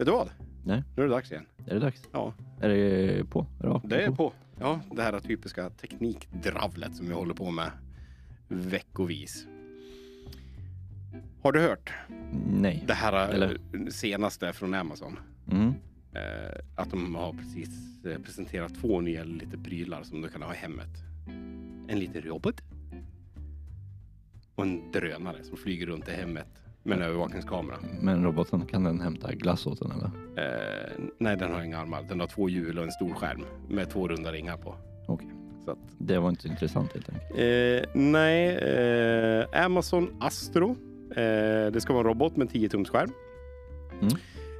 Vet du vad? Nej. Nu är det dags igen. Är det dags? Ja, Är det på? Är det, det är på. Ja, det här typiska teknikdravlet som vi håller på med veckovis. Har du hört Nej. det här eh, Eller? senaste från Amazon? Mm. Eh, att de har precis eh, presenterat två nya lite prylar som du kan ha i hemmet. En liten robot. Och en drönare som flyger runt i hemmet med en övervakningskamera. Men roboten, kan den hämta glass åt den eller? Eh, nej, den har inga armar. Den har två hjul och en stor skärm med två runda ringar på. Okej. Så att, Det var inte intressant helt enkelt. eh, nej, eh, Amazon Astro. Eh, det ska vara en robot med 10 tums skärm. Mm.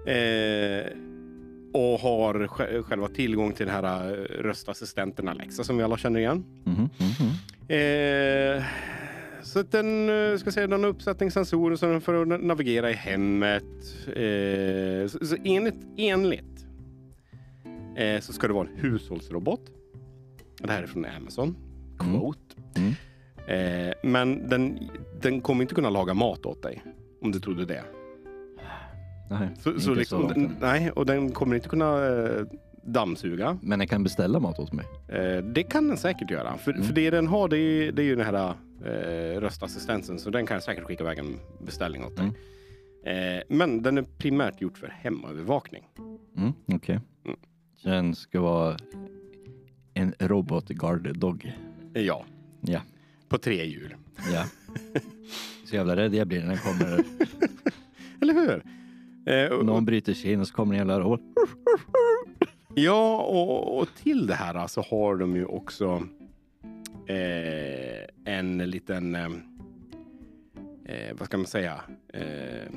Eh, och har sj- själva tillgång till den här eh, röstassistenten Alexa som vi alla känner igen. Mhm, mhm. Eh, så att den eh, ska säga, den har uppsättningssensorer så den får na- navigera i hemmet. Eh, så, så enligt, enligt eh, så ska det vara en hushållsrobot. Det här är från Amazon. Mm. Quote. Mm. Eh, men den, den kommer inte kunna laga mat åt dig. Om du trodde det. Nej, Så, så liksom, den, nej, och den kommer inte kunna eh, dammsuga. Men den kan beställa mat åt mig. Eh, det kan den säkert göra. För, Mm. för det den har det är, det är ju den här eh, röstassistensen. Så den kan säkert skicka iväg en beställning åt dig. Mm. Eh, men den är primärt gjort för hemövervakning. Mm, Okej. Mm. Den ska vara en robot guard dog. Eh, ja, Ja. på tre hjul. Ja. Så jävla rädd jag blir när den kommer. Eller hur? Eh, och, Någon bryter sig in och så kommer en jävla robot. Ja, och, och till det här så har de ju också eh, en liten, eh, eh, vad ska man säga, eh,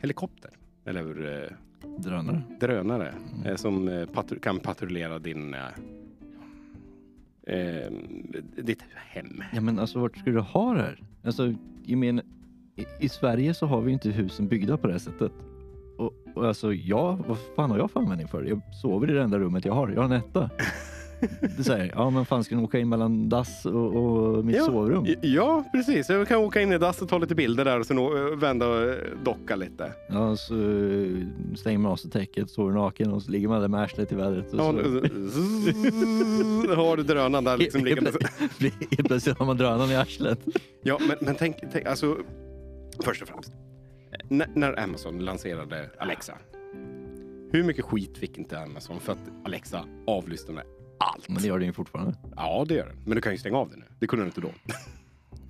helikopter. Eller? Eh, Drönare. drönare Mm. eh, som eh, patru- kan patrullera din, eh, eh, ditt hem. Ja men alltså vart ska du ha det här? Alltså, jag menar, i, i Sverige så har vi inte husen byggda på det här sättet. Och, och alltså jag, vad fan har jag för användning för det? Jag sover i det enda rummet jag har. Jag har en etta. Det säger, ja men fan ska den åka in mellan dass och, och mitt Ja, sovrum? Ja, precis. Jag kan åka in i dass och ta lite bilder där och sen å- vända och eh, docka lite. Ja, så eh, stänger man av sig täcket, sover naken och så ligger man där med arslet i vädret. Och Ja, så... har du drönaren där liksom liggande. Helt plötsligt har man drönaren i arslet. Ja, men, men tänk, tänk, alltså först och främst. N- när Amazon lanserade Alexa. Hur mycket skit fick inte Amazon för att Alexa avlyssnade allt? Men det gör det ju fortfarande. Ja, det gör den. Men du kan ju stänga av den nu. Det kunde du inte då.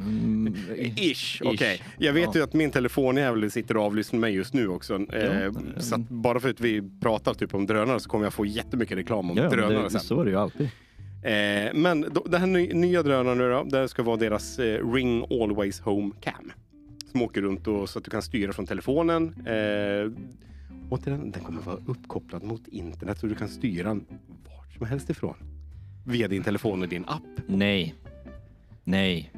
Mm, Ish, okej. Jag vet Ja. ju att min telefonjävel sitter och avlyssnar mig just nu också. Eh, Ja. så att bara för att vi pratar typ om drönare så kommer jag få jättemycket reklam om Ja, drönare det, sen. så är det ju alltid. Eh, men då, den här ny, nya drönaren nu då, det ska vara deras eh, Ring Always Home Cam. Som åker runt och, så att du kan styra från telefonen. Eh, och den, den kommer vara uppkopplad mot internet så du kan styra den som helst ifrån. Via din telefon och din app. Nej. Nej.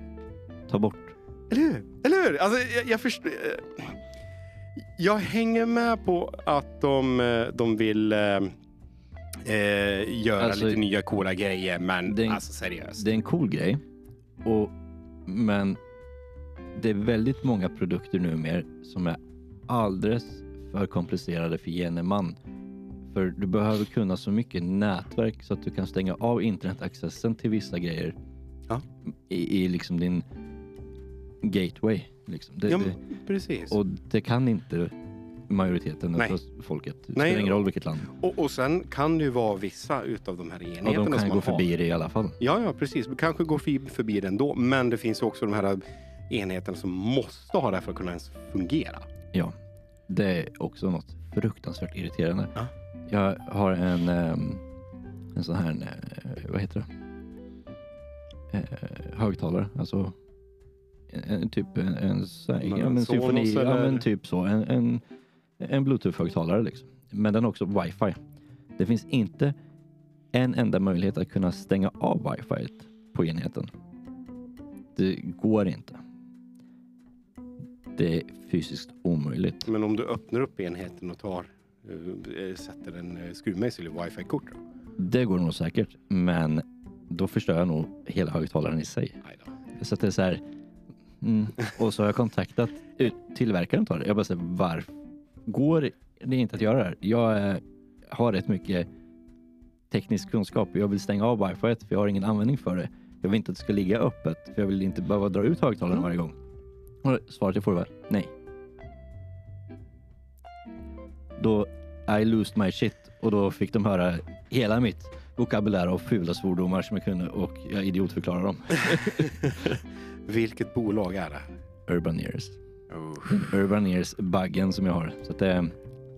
Ta bort. Eller hur? Eller hur? Alltså, jag, jag förstår... eh, Jag hänger med på att de, eh, de vill eh, eh, göra Alltså, lite nya coola grejer, men det- alltså seriöst. Det är en cool grej. Och, men det är väldigt många produkter numera som är alldeles för komplicerade för gemene man. För du behöver kunna så mycket nätverk så att du kan stänga av internetaccessen till vissa grejer. Ja. I, i liksom din gateway. Liksom. Det, ja, det, precis. och det kan inte majoriteten Nej. av folket. Det spelar ingen roll vilket land. Och, och sen kan det ju vara vissa utav de här enheterna de som kan ju man gå förbi har. det i alla fall. Ja, ja, precis. Du kanske går förbi, förbi det ändå. Men det finns också de här enheterna som måste ha det för att kunna ens fungera. Ja, det är också något fruktansvärt irriterande. Ja. Jag har en, ehm, en sån här, eh, vad heter det? Eh, högtalare, alltså en, en typ en, en, en Sonos symfoni, ja men typ så, en, en, en bluetooth-högtalare liksom. Men den har också wifi. Det finns inte en enda möjlighet att kunna stänga av wifi på enheten. Det går inte. Det är fysiskt omöjligt. Men om du öppnar upp enheten och tar, sätter en eh, skruvmejsel i wifi-kort? Det går nog säkert, men då förstör jag nog hela högtalaren i sig. Så att det är så här. Mm. Och så har jag kontaktat tillverkaren av det. Jag bara säger varför? Går det inte att göra det här. Jag eh, har rätt mycket teknisk kunskap. Jag vill stänga av wifi för jag har ingen användning för det. Jag vill inte att det ska ligga öppet för jag vill inte behöva dra ut högtalaren varje gång. Och svaret jag får var nej. Då I lost my shit och då fick de höra hela mitt vokabulär av fula svordomar som jag kunde och jag idiotförklarade dem. Vilket bolag är det? Urban Ears. Oh. Urban Ears-baggen som jag har. Så att, eh,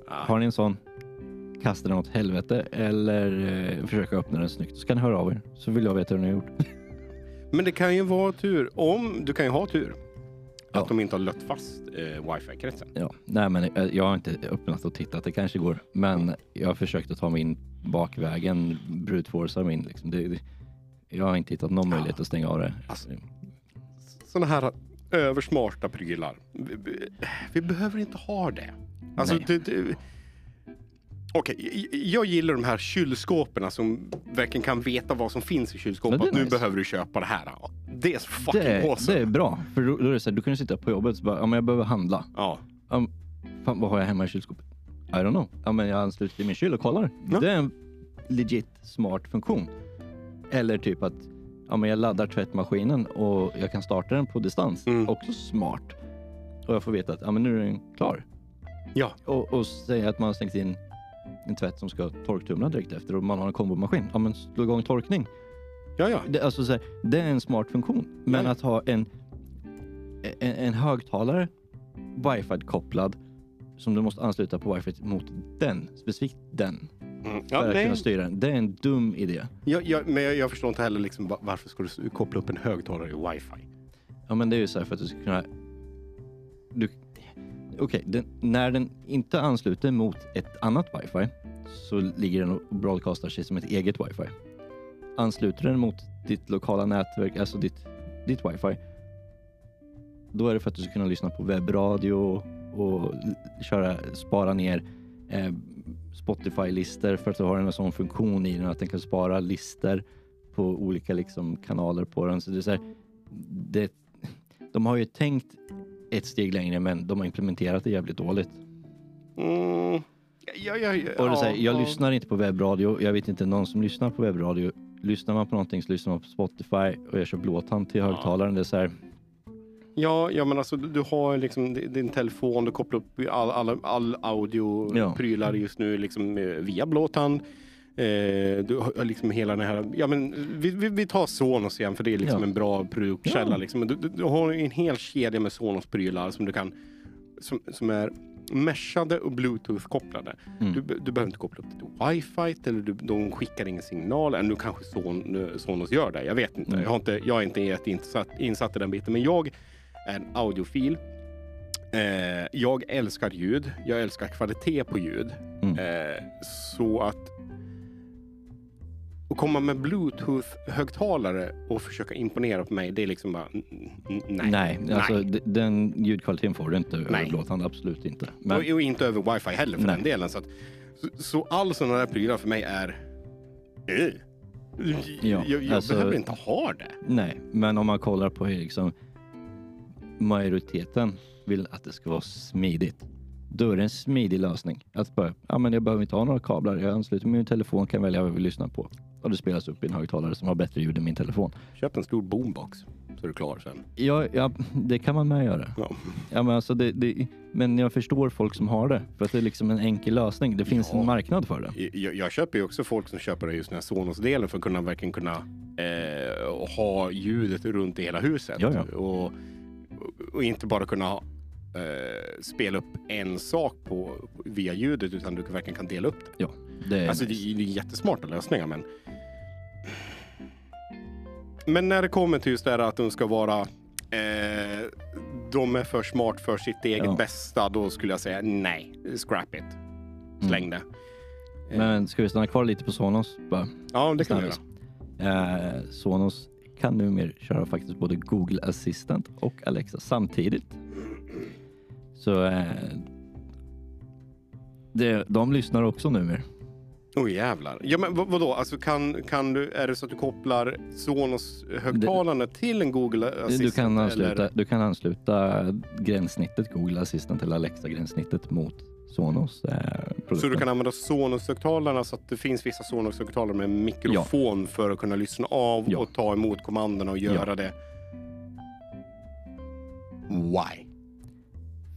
har ni en sån, kasta den åt helvete eller eh, försöka öppna den snyggt. Så kan ni höra av er. Så vill jag veta hur ni har gjort. Men det kan ju vara tur. Om du kan ju ha tur. Ja. Att de inte har lött fast eh, wifi-kretsen. Ja, nej men eh, jag har inte öppnat och tittat. Det kanske går. Men jag har försökt att ta min bakvägen, brutforsa min. Liksom. Det, det, jag har inte hittat någon möjlighet att stänga av det. Alltså, Sådana här översmarta prylar. Vi, vi, vi behöver inte ha det. Alltså, Nej. det, det Okej, jag gillar de här kylskåpen som verkligen kan veta vad som finns i kylskåpet. Är Nu nice. behöver du köpa det här. Det är så fucking det, awesome. det är bra. För då, då är det så här, du kan ju sitta på jobbet och bara, ja men jag behöver handla. Ja. Um, fan, vad har jag hemma i kylskåpet? I don't know. Ja, men jag ansluter till min kyl och kollar. Ja. Det är en legit smart funktion. Eller typ att ja, men jag laddar tvättmaskinen och jag kan starta den på distans. Mm. Också smart. Och jag får veta att ja, men nu är den klar. Ja. Och, och säga att man har stängt in en tvätt som ska torktumla direkt efter och man har en kombomaskin. Ja, men slå igång torkning. Ja, ja. Det, alltså, så här, det är en smart funktion. Men Ja. att ha en, en, en högtalare wifi-kopplad som du måste ansluta på wifi mot den, specifikt den, Mm. för ja att nej. kunna styra den. Det är en dum idé. Jag, jag, men jag, jag förstår inte heller liksom, va- varför ska du koppla upp en högtalare i wifi? Ja, men det är ju så här för att du ska kunna... Du... Okej, den, när den inte ansluter mot ett annat wifi så ligger den och broadcastar sig som ett eget wifi. Ansluter den mot ditt lokala nätverk, alltså ditt, ditt wifi, då är det för att du ska kunna lyssna på webbradio och köra, spara ner eh, Spotify-listor för att du har en sån funktion i den att den kan spara listor på olika liksom, kanaler på den. Så det är så här, det, de har ju tänkt ett steg längre men de har implementerat det jävligt dåligt. Mm. Ja, ja, ja, Och det ja, jag ja. lyssnar inte på webbradio. Jag vet inte någon som lyssnar på webbradio. Lyssnar man på någonting så lyssnar man på Spotify och jag kör blåtand till högtalaren. Det är så här, Ja, ja men alltså du, har liksom di- din telefon, du kopplar upp all, all, all audio-prylar just nu liksom eh, via blåtand. Eh, du har liksom hela den här, ja men vi, vi, vi tar Sonos igen för det är liksom Ja. en bra produktkälla Ja. liksom. Du, du, du har en hel kedja med Sonos-prylar som du kan, som, som är meshade och bluetooth-kopplade. Mm. Du, du behöver inte koppla upp till wifi eller du, de skickar ingen signal. Eller nu kanske Son, Sonos gör det, jag vet inte. Mm. Jag, har inte jag är inte jätteinsatt insatt i den biten, men jag är en audiofil. Eh, jag älskar ljud. Jag älskar kvalitet på ljud. Mm. Eh, så att att komma med bluetooth-högtalare och försöka imponera på mig, det är liksom bara nej. nej, alltså den ljudkvaliteten får du inte över Nej. blåtand. Absolut inte. Men, Och, och inte över wifi heller för Nej. den delen. Så, att, så, så all sådana där prylar för mig är... Eh. Ja, jag jag alltså- behöver inte ha det. nej, men om man kollar på hur liksom majoriteten vill att det ska vara smidigt. Då är det en smidig lösning. Att bara, ja men jag behöver inte ha några kablar. Jag ansluter min telefon, kan välja vad jag vill lyssna på. Och det spelas upp i en högtalare som har bättre ljud än min telefon. Köp en stor boombox så är du klar sen. Ja, ja det kan man med göra. Ja. Ja, men, alltså det, det, men jag förstår folk som har det. För att det är liksom en enkel lösning. Det finns Ja. en marknad för det. Jag, jag köper ju också folk som köper just den här Sonos-delen för att kunna verkligen kunna eh, ha ljudet runt i hela huset. Ja, ja. Och, och inte bara kunna ha, eh, spela upp en sak på, via ljudet utan du verkligen kan dela upp det. Ja, det är Alltså nice. det är jättesmarta lösningar men... Men när det kommer till just det här att de ska vara... Eh, de är för smart för sitt eget Ja. bästa, då skulle jag säga nej, scrap it. Släng Mm. det. Men ska vi stanna kvar lite på Sonos? Bara, Ja, det kan vi göra. Eh, Sonos kan numera köra faktiskt både Google Assistant och Alexa samtidigt. Så eh, det, de lyssnar också numera. Oj jävlar. Ja men vad, vadå, alltså kan, kan du, är det så att du kopplar Sonos-högtalarna till en Google Assistant? Du kan, ansluta, eller? du kan ansluta gränssnittet Google Assistant eller Alexa gränssnittet mot Sonos eh. Så du kan använda Sonos-högtalarna så att det finns vissa Sonos-högtalare med mikrofon för att kunna lyssna av Ja. och ta emot kommandona och göra det. Why?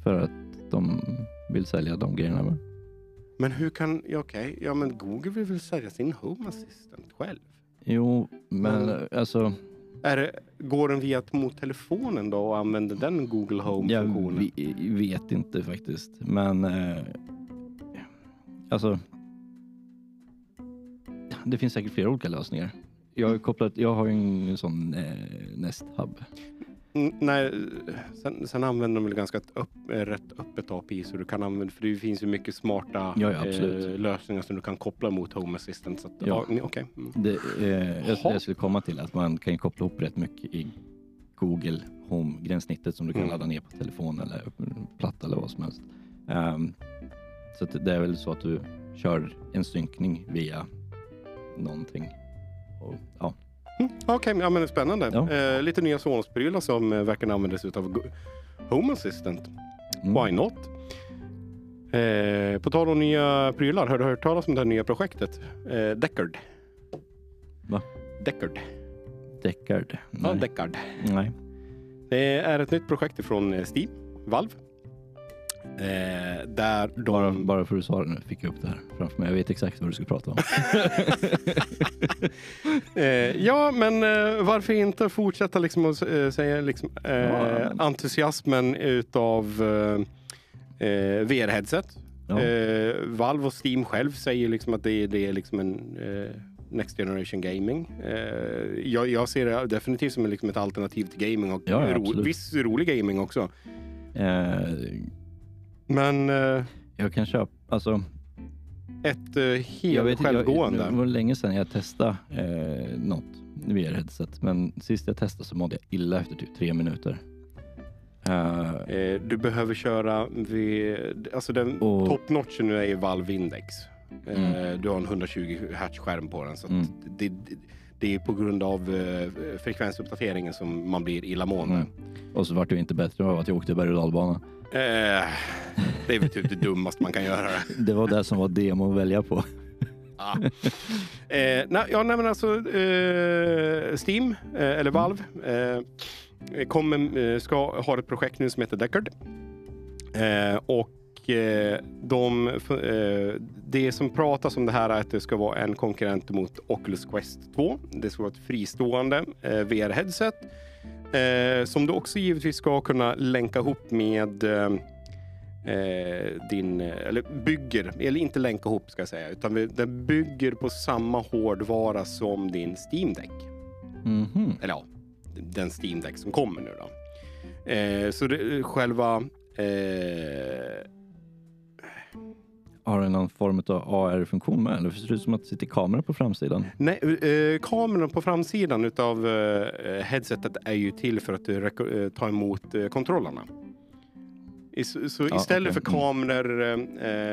För att de vill sälja de grejerna. va? Men hur kan, ja, okej, ja men Google vill väl sälja sin Home Assistant själv? Jo, men Mm. alltså Är det, går den via mot telefonen då och använder den Google jag Home-funktionen? vi- vet inte faktiskt. Men eh, alltså det finns säkert flera olika lösningar. Jag har, kopplat, jag har ju en sån eh, Nest Hub. Nej, sen, sen använder de väl ganska ett upp, eh, rätt öppet API så du kan använda, för det finns ju mycket smarta Ja, ja, eh, lösningar som du kan koppla mot Home Assistant. Så att, ja. Ni- okej. Mm. Det, eh, jag, jag skulle komma till att man kan ju koppla ihop rätt mycket i Google Home-gränssnittet som du kan Mm. ladda ner på telefon eller platta eller vad som helst. Ehm, så att det är väl så att du kör en synkning via någonting. Och, ja. Mm, Okej, ja, men det är spännande. Ja. Eh, lite nya Sonos-prylar som eh, verkar användas av Home Assistant. Mm. Why not? Eh, på tal om nya prylar, har du hört talas om det här nya projektet? Eh, Deckard. Va? Deckard. Deckard? Ja, Nej. Deckard. Nej. Det är ett nytt projekt från eh, Steam, Valve. Eh, där de... Bara, bara för att du sa det nu fick jag upp det här framför mig. Jag vet exakt vad du ska prata om. Eh, ja, men eh, varför inte fortsätta liksom att eh, säga liksom, eh, Ja. entusiasmen utav eh, VR-headset. Ja. Eh, Valve och Steam själv säger liksom att det, är- det är liksom en eh, Next Generation Gaming. Eh, jag, jag ser det definitivt som liksom ett alternativ till gaming och Ja, ja, ro, viss rolig gaming också. Men eh, jag kan köpa, alltså ett eh, Jag helt vet inte, jag, självgående. det var länge sedan jag testade eh, något VR-headset. Men sist jag testade så mådde jag illa efter typ tre minuter. Eh, Eh, du behöver köra vid, alltså den Och- top notch nu är ju Valve Index. Eh, Mm. Du har en 120 Hz skärm på den så att Mm. det, det, det är på grund av eh, frekvensuppdateringen som man blir illamående. Mm. och så vart det ju inte bättre av att jag åkte berg och dalbana. Eh, det är väl typ det dummaste man kan göra. Det var det som var demo att välja på. Ja. Eh, ja, nej, men alltså eh, Steam, eh, eller Valve, eh, kommer, eh, ska ha ett projekt nu som heter Deckard. Eh, och de, det som pratas om det här är att det ska vara en konkurrent mot Oculus Quest 2. Det ska vara ett fristående VR-headset eh, som du också givetvis ska kunna länka ihop med eh, eh, din, eller bygger, eller inte länka ihop ska jag säga, utan den bygger på samma hårdvara som din Steam Deck. Mhm. Eller ja, den Steam Deck som kommer nu då. Eh, så det, själva eh, Har den någon form av AR-funktion med? Eller ser det ut som att det sitter kamera på framsidan? Nej, eh, kameran på framsidan utav eh, headsetet är ju till för att eh, eh, ta emot eh, kontrollerna. I, så så Ja, istället okej. för kameror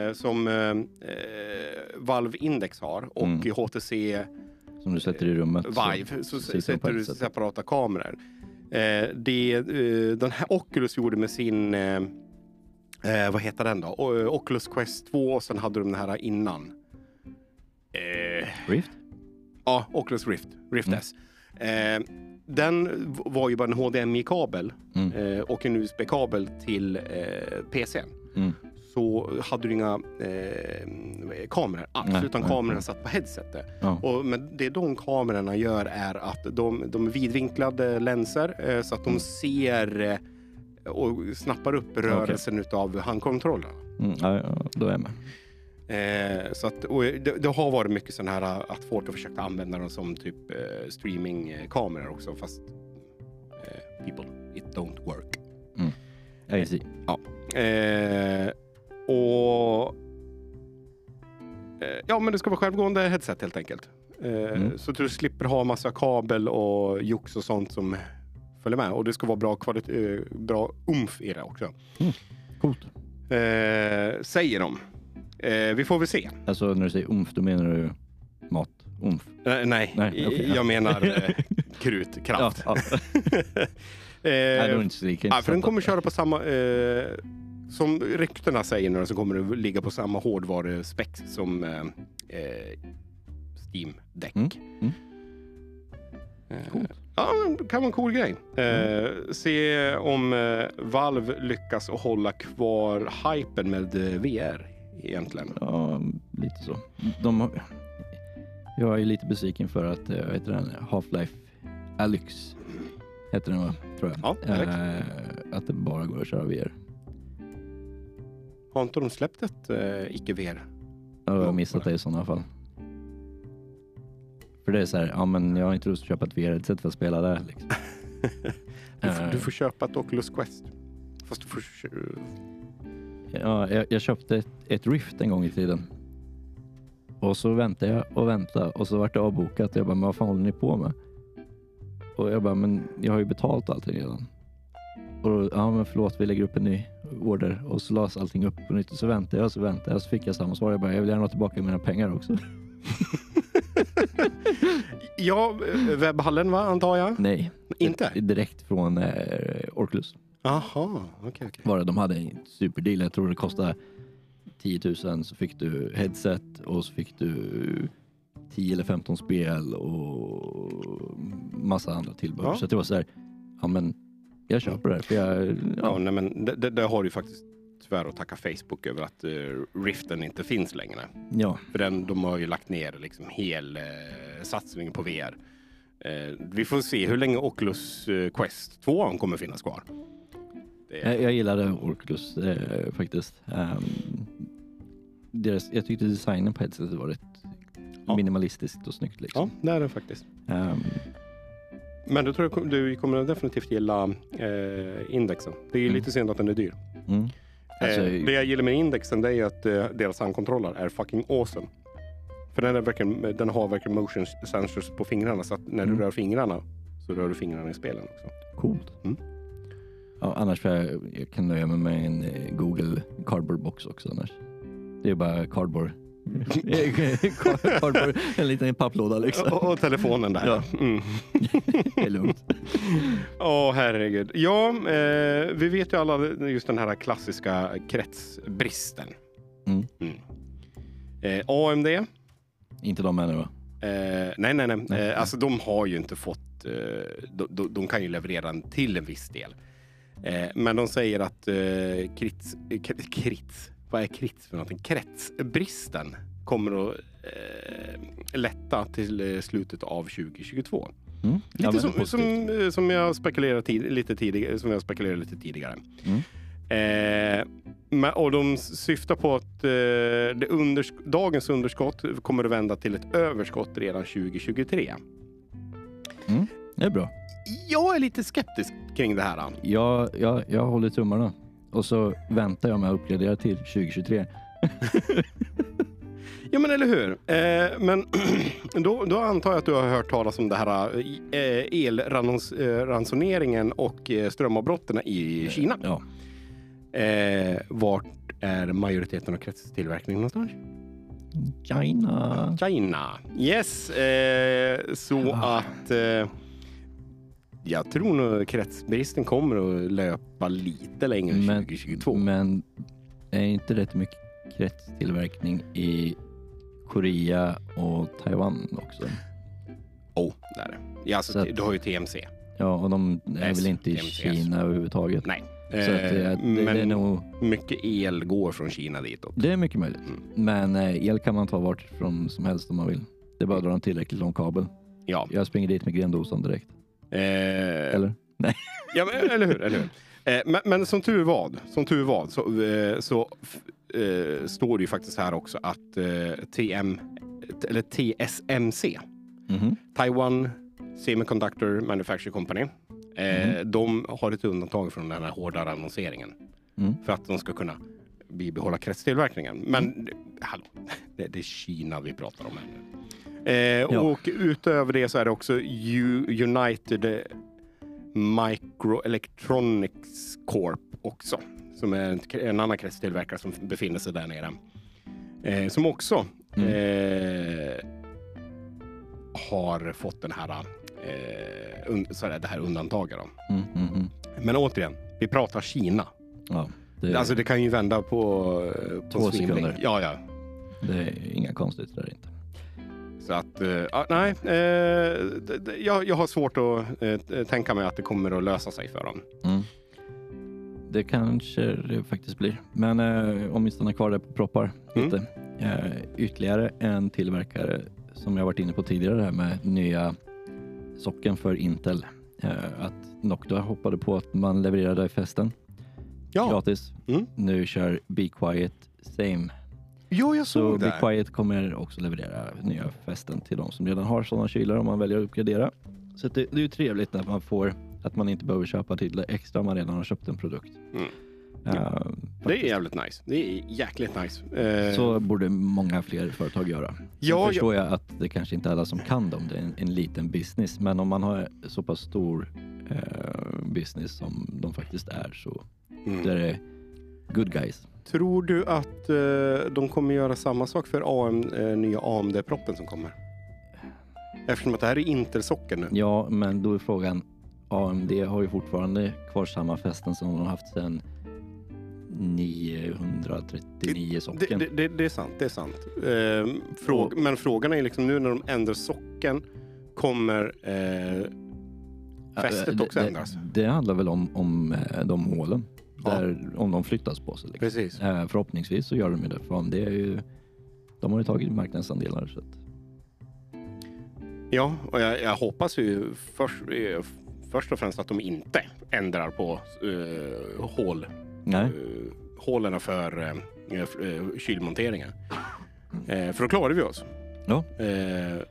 eh, som eh, Valve Index har och Mm. HTC Som du sätter i rummet? Vive så, på sätter du separata kameror. Det den här Oculus gjorde med sin, eh, eh, vad heter den då? O- Oculus Quest 2 och sen hade de den här innan. Eh, Rift? Ja, Oculus Rift, Rift Mm. S. Eh, den var ju bara en HDMI-kabel Mm. eh, och en USB-kabel till eh, PCn. Mm. Så hade du inga eh, kameror alls, Nej, utan nej, kamerorna nej. satt på headsetet. Ja. Och, men det de kamerorna gör är att de, de är vidvinklade länsor eh, så att de Mm. ser eh, och snappar upp rörelsen utav handkontrollerna. Mm. Ja, ja, då är jag med. Eh, så att, det, det har varit mycket sån här att folk har försökt använda dem som typ eh, streamingkameror också fast eh, people, it don't work. I see. Eh, och eh, Ja men det ska vara självgående headset helt enkelt. Eh, Mm. Så att du slipper ha massa kabel och jox och sånt som följer med. Och det ska vara bra, kvalitet, eh, bra umf i det också. Coolt. Eh, säger de. Eh, vi får väl se. Alltså när du säger umf, då menar du mat? Umf? Eh, nej, Nej, okej, jag ja. menar eh, krut, kraft. Ja, ja. Eh, Nej, var inte så lika ja, för den kommer köra på samma... Eh, som ryktena säger nu så kommer det ligga på samma hårdvaruspex som eh, eh, Steam Deck. Mm, mm. Eh, Coolt. Ja, det kan vara en cool grej. Eh, se om eh, Valve lyckas hålla kvar hypen med eh, VR egentligen. Ja, lite så. De har, jag är lite besviken för att, eh, vad heter den, Half-Life Alyx, heter den va? Tror jag. Ja. Eh, att det bara går att köra VR. Har inte de släppt ett eh, icke-VR? Jag har missat det i sådana fall. För det är så här, ja men jag har inte lust att köpa ett VR-headset för att spela där. Liksom. Du, får- du får köpa ett Oculus Quest. Fast du får... Ja, jag, jag köpte ett, ett Rift en gång i tiden. Och så väntade jag och väntade och så vart det avbokat. Jag bara, men vad fan håller ni på med? Och jag bara, men jag har ju betalt allting redan. Och då, ja men förlåt, vi lägger upp en ny order. Och så lades allting upp på nytt. Och så väntade jag och så väntade jag och så fick jag samma svar. Jag bara, jag vill gärna ha tillbaka mina pengar också. Ja, webbhallen va, antar jag? Nej, Inte? direkt från eh, Orklus. Jaha, okej okej. Bara de hade en superdeal. Jag tror det kostade 10 000 så fick du headset och så fick du 10 eller 15 spel och massa andra tillbehör. Ja. Så det var så här, ja men jag köper det här för jag, Ja, ja, nej, men det, det, det har du faktiskt tyvärr att tacka Facebook över att eh, Riften inte finns längre. ja, För den, de har ju lagt ner liksom hel eh, satsning på VR. Eh, vi får se hur länge Oculus eh, Quest 2 kommer finnas kvar. Det jag, jag gillade Orklus eh, faktiskt. Um, deras, jag tyckte designen på headsetet var rätt Ja. minimalistiskt och snyggt. Liksom. ja, det är det faktiskt. Ehm, Men då tror du kommer definitivt gilla eh, indexen. Det är Mm. lite synd att den är dyr. mm. Alltså, eh, det jag gillar med indexen det är ju att eh, deras handkontroller är fucking awesome. För den, är verkligen, den har verkligen motion sensors på fingrarna så att när Mm. du rör fingrarna så rör du fingrarna i spelen också. Coolt. Mm. Ja, annars får jag, jag kan nöja mig med en eh, Google Cardboard box också annars. Det är bara cardboard. cardboard en liten papplåda liksom. Och, och telefonen där. Ja. Mm. Det är lugnt. Åh herregud. Ja, eh, vi vet ju alla just den här klassiska kretsbristen. Mm. Eh, AMD. Eh, Inte de ännu va? nej, nej, nej. Nej. Eh, alltså de har ju inte fått... Eh, de, de, de kan ju leverera den till en viss del. Eh, men de säger att eh, krits, eh, krits, vad är krits för någonting? Kretsbristen kommer att eh, lätta till eh, slutet av 2022. Mm. Lite Ja, som, som, eh, som jag spekulerade tid, lite tidigare. Som jag spekulerade lite tidigare. Mm. Eh, och de syftar på att eh, det undersk dagens underskott kommer att vända till ett överskott redan 2023. Mm. Det är bra. Jag är lite skeptisk kring det här. Jag, jag, jag håller tummarna. Och så väntar jag med att uppgradera till 2023. Ja men eller hur. Eh, men då, då antar jag att du har hört talas om det här eh, elransoneringen och eh, strömavbrotten i Kina. Ja. Eh, vart är majoriteten av kretstillverkningen någonstans? China. China. Yes, eh, så Ah. att eh, jag tror nog kretsbristen kommer att löpa lite längre än Men- 2022. Men är inte rätt mycket kretstillverkning i Korea och Taiwan också? oh, där är det. Ja, alltså, Så att- du har ju TMC. Ja, och de är väl inte i MCS. Kina överhuvudtaget. Nej. Så att det, Eh, det, men det är nog, mycket el går från Kina ditåt. det är mycket möjligt. Mm. Men eh, el kan man ta vart från som helst om man vill. Det är bara att dra en tillräckligt lång kabel. Ja. Jag springer dit med grendosan direkt. Eh, Eller? Ja, men, eller hur? Eller hur? Eh, men, men som tur var, som tur var så, eh, så eh, står det ju faktiskt här också att eh, TM, eller TSMC, Mhm. Taiwan Semiconductor Manufacturing Company, eh, de har ett undantag från den här hårdare annonseringen Mm. för att de ska kunna bibehålla kretstillverkningen. Men hallå, det, det är Kina vi pratar om här nu. Eh, Ja. Och utöver det så är det också United Microelectronics Corp också. Som är en, en annan kretstillverkare som befinner sig där nere. Eh, som också Mm. eh, har fått den här, eh, det här undantaget. Mm, mm, mm. Men återigen, vi pratar Kina. Ja. Det, Alltså det kan ju vända på, på Två sekunder. Ja, ja. det är inga konstigheter där inte. Så att, ja, nej. D- jag, jag har svårt att eh, tänka mig att det kommer att lösa sig för dem. Mm. Det kanske det faktiskt blir. Men om vi stannar kvar där på proppar Mm. lite. Eh, ytterligare en tillverkare som jag varit inne på tidigare det här med nya socken för Intel. Att Noctua hoppade på att man levererade festen Ja, gratis. Mm. Nu kör Be Quiet same. Jo, jag Så såg Be det. Quiet kommer också leverera nya festen till de som redan har sådana kylar om man väljer att uppgradera. Så det, det är ju trevligt när man får att man inte behöver köpa till extra om man redan har köpt en produkt. Mm. Eh, Det är jävligt nice. Det är jäkligt nice. Eh, Så borde många fler företag göra. Sen Ja, förstår jag att det kanske inte är alla som kan dem. Det är en, en liten business. Men om man har så pass stor eh, business som de faktiskt är så mm. det är det good guys. Tror du att eh, de kommer göra samma sak för AM, eh, nya AMD-proppen som kommer? Eftersom att det här är Intel-socken nu. Ja, men då är frågan AMD har ju fortfarande kvar samma fästen som de har haft sedan 939 Det, socken. det, det, det är sant, det är sant. Eh, fråg, men frågan är liksom nu när de ändrar socken, kommer eh, fästet också ändras? Det, det handlar väl om, om eh, de hålen. Där, Om de flyttas på sig. Liksom. Precis. Eh, förhoppningsvis så gör de ju det. För det är ju, de har ju tagit marknadsandelar. Så att, Ja, och jag, jag hoppas ju först, eh, först och främst att de inte ändrar på eh, hål, nej, eh, hålen för eh, eh, kylmonteringen. Eh, för då klarar vi oss. Ja. Eh,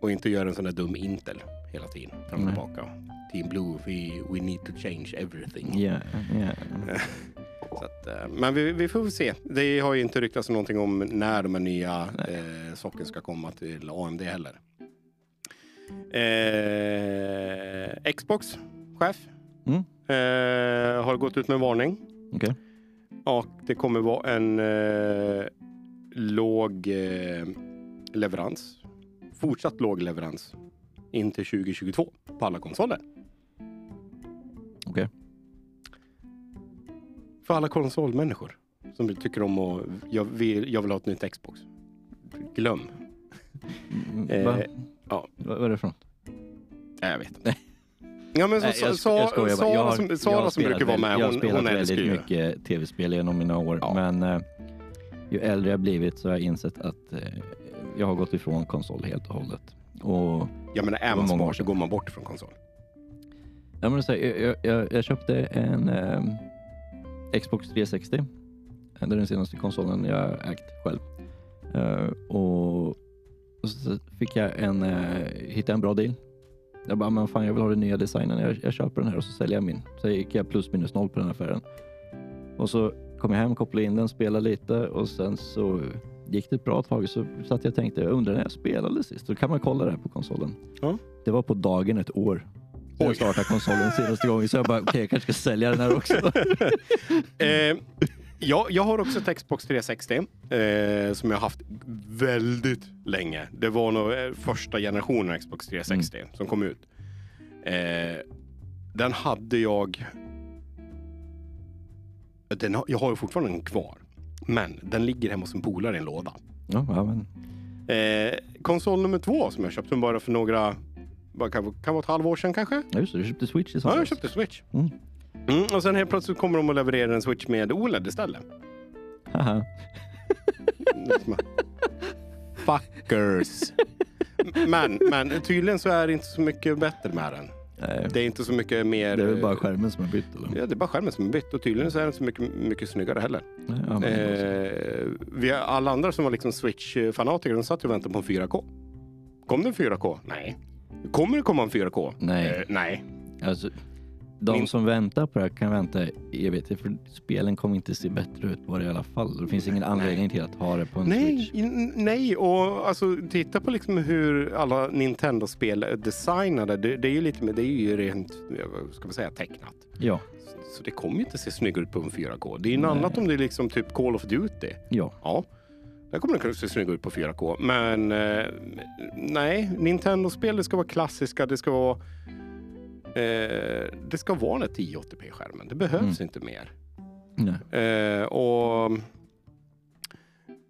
och inte göra en sån där dum Intel hela tiden. Fram och tillbaka. Team Blue, we, we need to change everything. ja, ja. Så att, eh, men vi, vi får se. Det har ju inte ryktats någonting om när de här nya eh, socken ska komma till AMD heller. Eh, Xbox chef Mm. eh, har gått ut med varning. Okej. Och det kommer vara en eh, låg eh, leverans. Fortsatt låg leverans in till 2022 på alla konsoler. Okej. För alla konsolmänniskor som tycker om att jag vill, jag vill ha ett nytt Xbox. Glöm. Mm, Eh, Va? ja. Va- Vad är det något? Nej, jag vet inte. Ja, men så, Nej, jag, Sa- jag skojar. Sara, Jag har- som, jag har Sara som spelat brukar vara med, väldigt- Jag har hon, spelat hon älskar väldigt ju. mycket tv-spel genom mina år. Ja. Men eh, ju äldre jag blivit så har jag insett att eh, jag har gått ifrån konsol helt och hållet. Och Ja, men är man smart så går man bort från konsol. Ja, men så, här, jag, jag, jag köpte en eh, Xbox 360. Det är den senaste konsolen jag ägt själv. Eh, och, och så fick jag en, eh, hittade en bra deal. Jag bara, men fan jag vill ha den nya designen. Jag, jag köper den här och så säljer jag min. Så gick jag plus minus noll på den affären. Och så kom jag hem, kopplade in den, spelade lite och sen så gick det ett bra tag så satt jag och tänkte, jag undrar när jag spelade sist. Då kan man kolla det här på konsolen. Ja. Det var på dagen ett år. Oj. jag startade konsolen senaste gången så jag bara, okej jag kanske ska sälja den här också. Eh, ja, jag har också ett Xbox 360 eh, som jag haft väldigt länge. Det var nog eh, första generationen Xbox 360 som kom ut. Eh, den hade jag... Den jag har ju fortfarande den kvar. Men den ligger hemma hos en polare i en låda. ja, ja, men, Eh, konsol nummer två som jag köpte bara för några... Vad kan, kan vara ett halvår sedan kanske? ja, just det, du köpte Switch i Ja, somras. jag köpte Switch. Mm. Mm, och sen helt plötsligt kommer de att leverera en Switch med OLED istället. Haha. Fuckers. Men, men tydligen så är det inte så mycket bättre med den. Nej, Det är inte så mycket mer... det är väl bara skärmen som är bytt eller? Ja, det är bara skärmen som är bytt och tydligen så är den inte så mycket, mycket snyggare heller. Ja, Eh, vi, alla andra som var liksom Switch-fanatiker, de satt och väntade på en 4K. Kom det en 4K? Nej. Kommer det komma en 4K? Nej. Eh, nej. Alltså, de Min- som väntar på det här kan vänta evigt. För spelen kommer inte se bättre ut på det i alla fall. Det finns ingen anledning till att ha det på en Nej, Switch. nej, och alltså titta på liksom hur alla Nintendo-spel är designade. Det, det är ju lite, det är ju rent, ska man säga, tecknat. Ja, Så det kommer ju inte se snyggare ut på en 4K. Det är ju något annat om det är liksom typ Call of Duty. ja. Ja, där kommer det kunna se snyggare ut på 4K. Men eh, nej, Nintendo-spel det ska vara klassiska. Det ska vara eh, det ska vara den här 1080p-skärmen. Det behövs Mm. inte mer. Nej. Eh, och...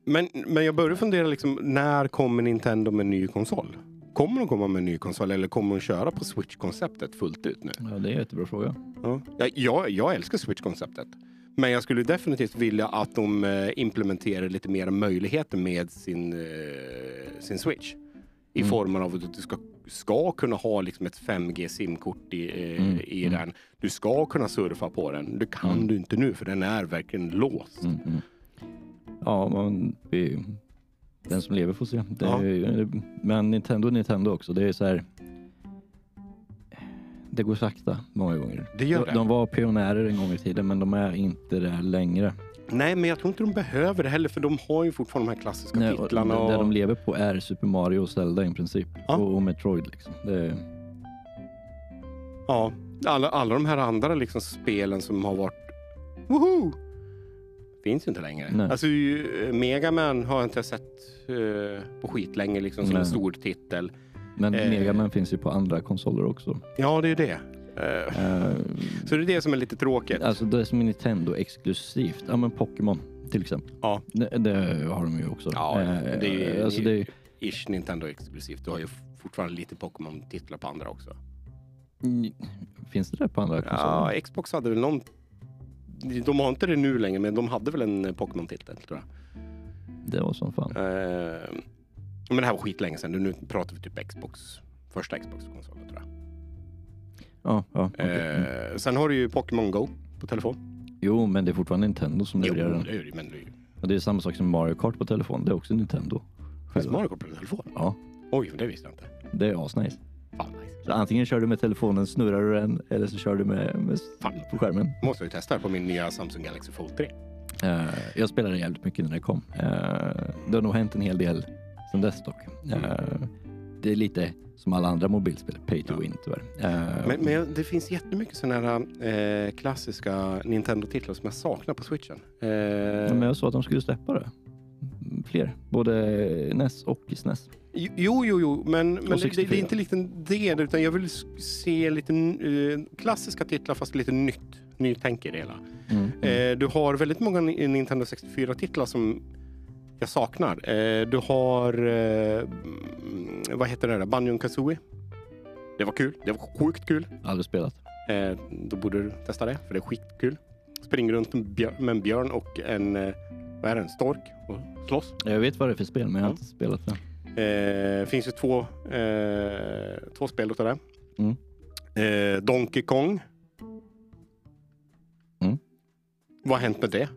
men, men jag börjar fundera, liksom, när kommer Nintendo med en ny konsol? Kommer de komma med en ny konsol eller kommer de köra på Switch-konceptet fullt ut nu? Ja, det är en jättebra fråga. Ja. Jag, jag, jag älskar Switch-konceptet. Men jag skulle definitivt vilja att de eh, implementerar lite mer möjligheter med sin, eh, sin Switch. I Mm. formen av att du ska, ska kunna ha liksom ett 5G simkort i, eh, Mm, i mm. den. Du ska kunna surfa på den. Det kan Mm. du inte nu för den är verkligen låst. Mm, mm. Ja, man, vi, den som lever får se. Det Ja. men Nintendo Nintendo också. Det är så här. Det går sakta många gånger. Det gör de, det. de var pionjärer en gång i tiden, men de är inte där längre. Nej, men jag tror inte de behöver det heller för de har ju fortfarande de här klassiska Nej, titlarna. Och... det de lever på är Super Mario och Zelda i princip. Ja. Och, Metroid liksom. Det, Ja, alla, alla de här andra liksom spelen som har varit woho! Finns ju inte längre. Nej. Alltså ju, Mega Man har jag inte sett eh, på skit länge liksom som Nej. en stor titel. men Eh. Mega Man finns ju på andra konsoler också. Ja, det är det. Eh, så det är det som är lite tråkigt. alltså det som är Nintendo exklusivt. Ja men Pokémon till exempel. Ja. Det, det har de ju också. Ja, Eh, det är ju- alltså det, Ish Nintendo exklusivt. Du har ju fortfarande lite Pokémon-titlar på andra också. Mm, Finns det det på andra Ja, konsoler? Xbox hade väl någon... De har inte det nu längre, men de hade väl en Pokémon-titel tror jag. Det var som fan. Eh, men det här var skitlänge sedan. Nu pratar vi typ Xbox. Första Xbox-konsolen tror jag. Ja, ja. Mm. Eh, sen har du ju Pokémon Go på telefon. Jo, men det är fortfarande Nintendo som Jo, levererar den. är det, men det är ju... Och det är samma sak som Mario Kart på telefon. Det är också Nintendo. Finns Mario Kart på telefon? Ja, Oj, det visste jag inte. det är asnice. Fan, nice. Så antingen kör du med telefonen, snurrar du den, eller så kör du med, med Fan. på skärmen. Måste jag ju testa på min nya Samsung Galaxy Fold 3. Eh, jag spelade jävligt mycket när det kom. Eh, det har nog hänt en hel del sedan dess dock. Eh, det är lite som alla andra mobilspel, pay to Ja. win tyvärr. Eh, Men, men det finns jättemycket sådana här eh, klassiska Nintendo-titlar som jag saknar på switchen. Eh, men jag sa att de skulle släppa det. Fler, både NES och SNES. Jo, jo, jo, men, men det, det 64. är inte lite det, utan jag vill se lite eh, klassiska titlar fast lite nytt. Nytänk i det hela. Mm. Eh, du har väldigt många Ni- Nintendo 64-titlar som jag saknar. Eh, du har, eh, mm, vad heter det där, Banjo Kazooie. Det var kul, det var sjukt kul. Aldrig spelat. Eh, då borde du testa det, för det är skitkul. Springer runt med en björn, och en, vad är det, en stork och slåss. Jag vet vad det är för spel, men jag har Ja. inte spelat det. Eh, finns ju två, eh, två spel utav det. Mm. Eh, Donkey Kong. Mm. Vad har hänt med det?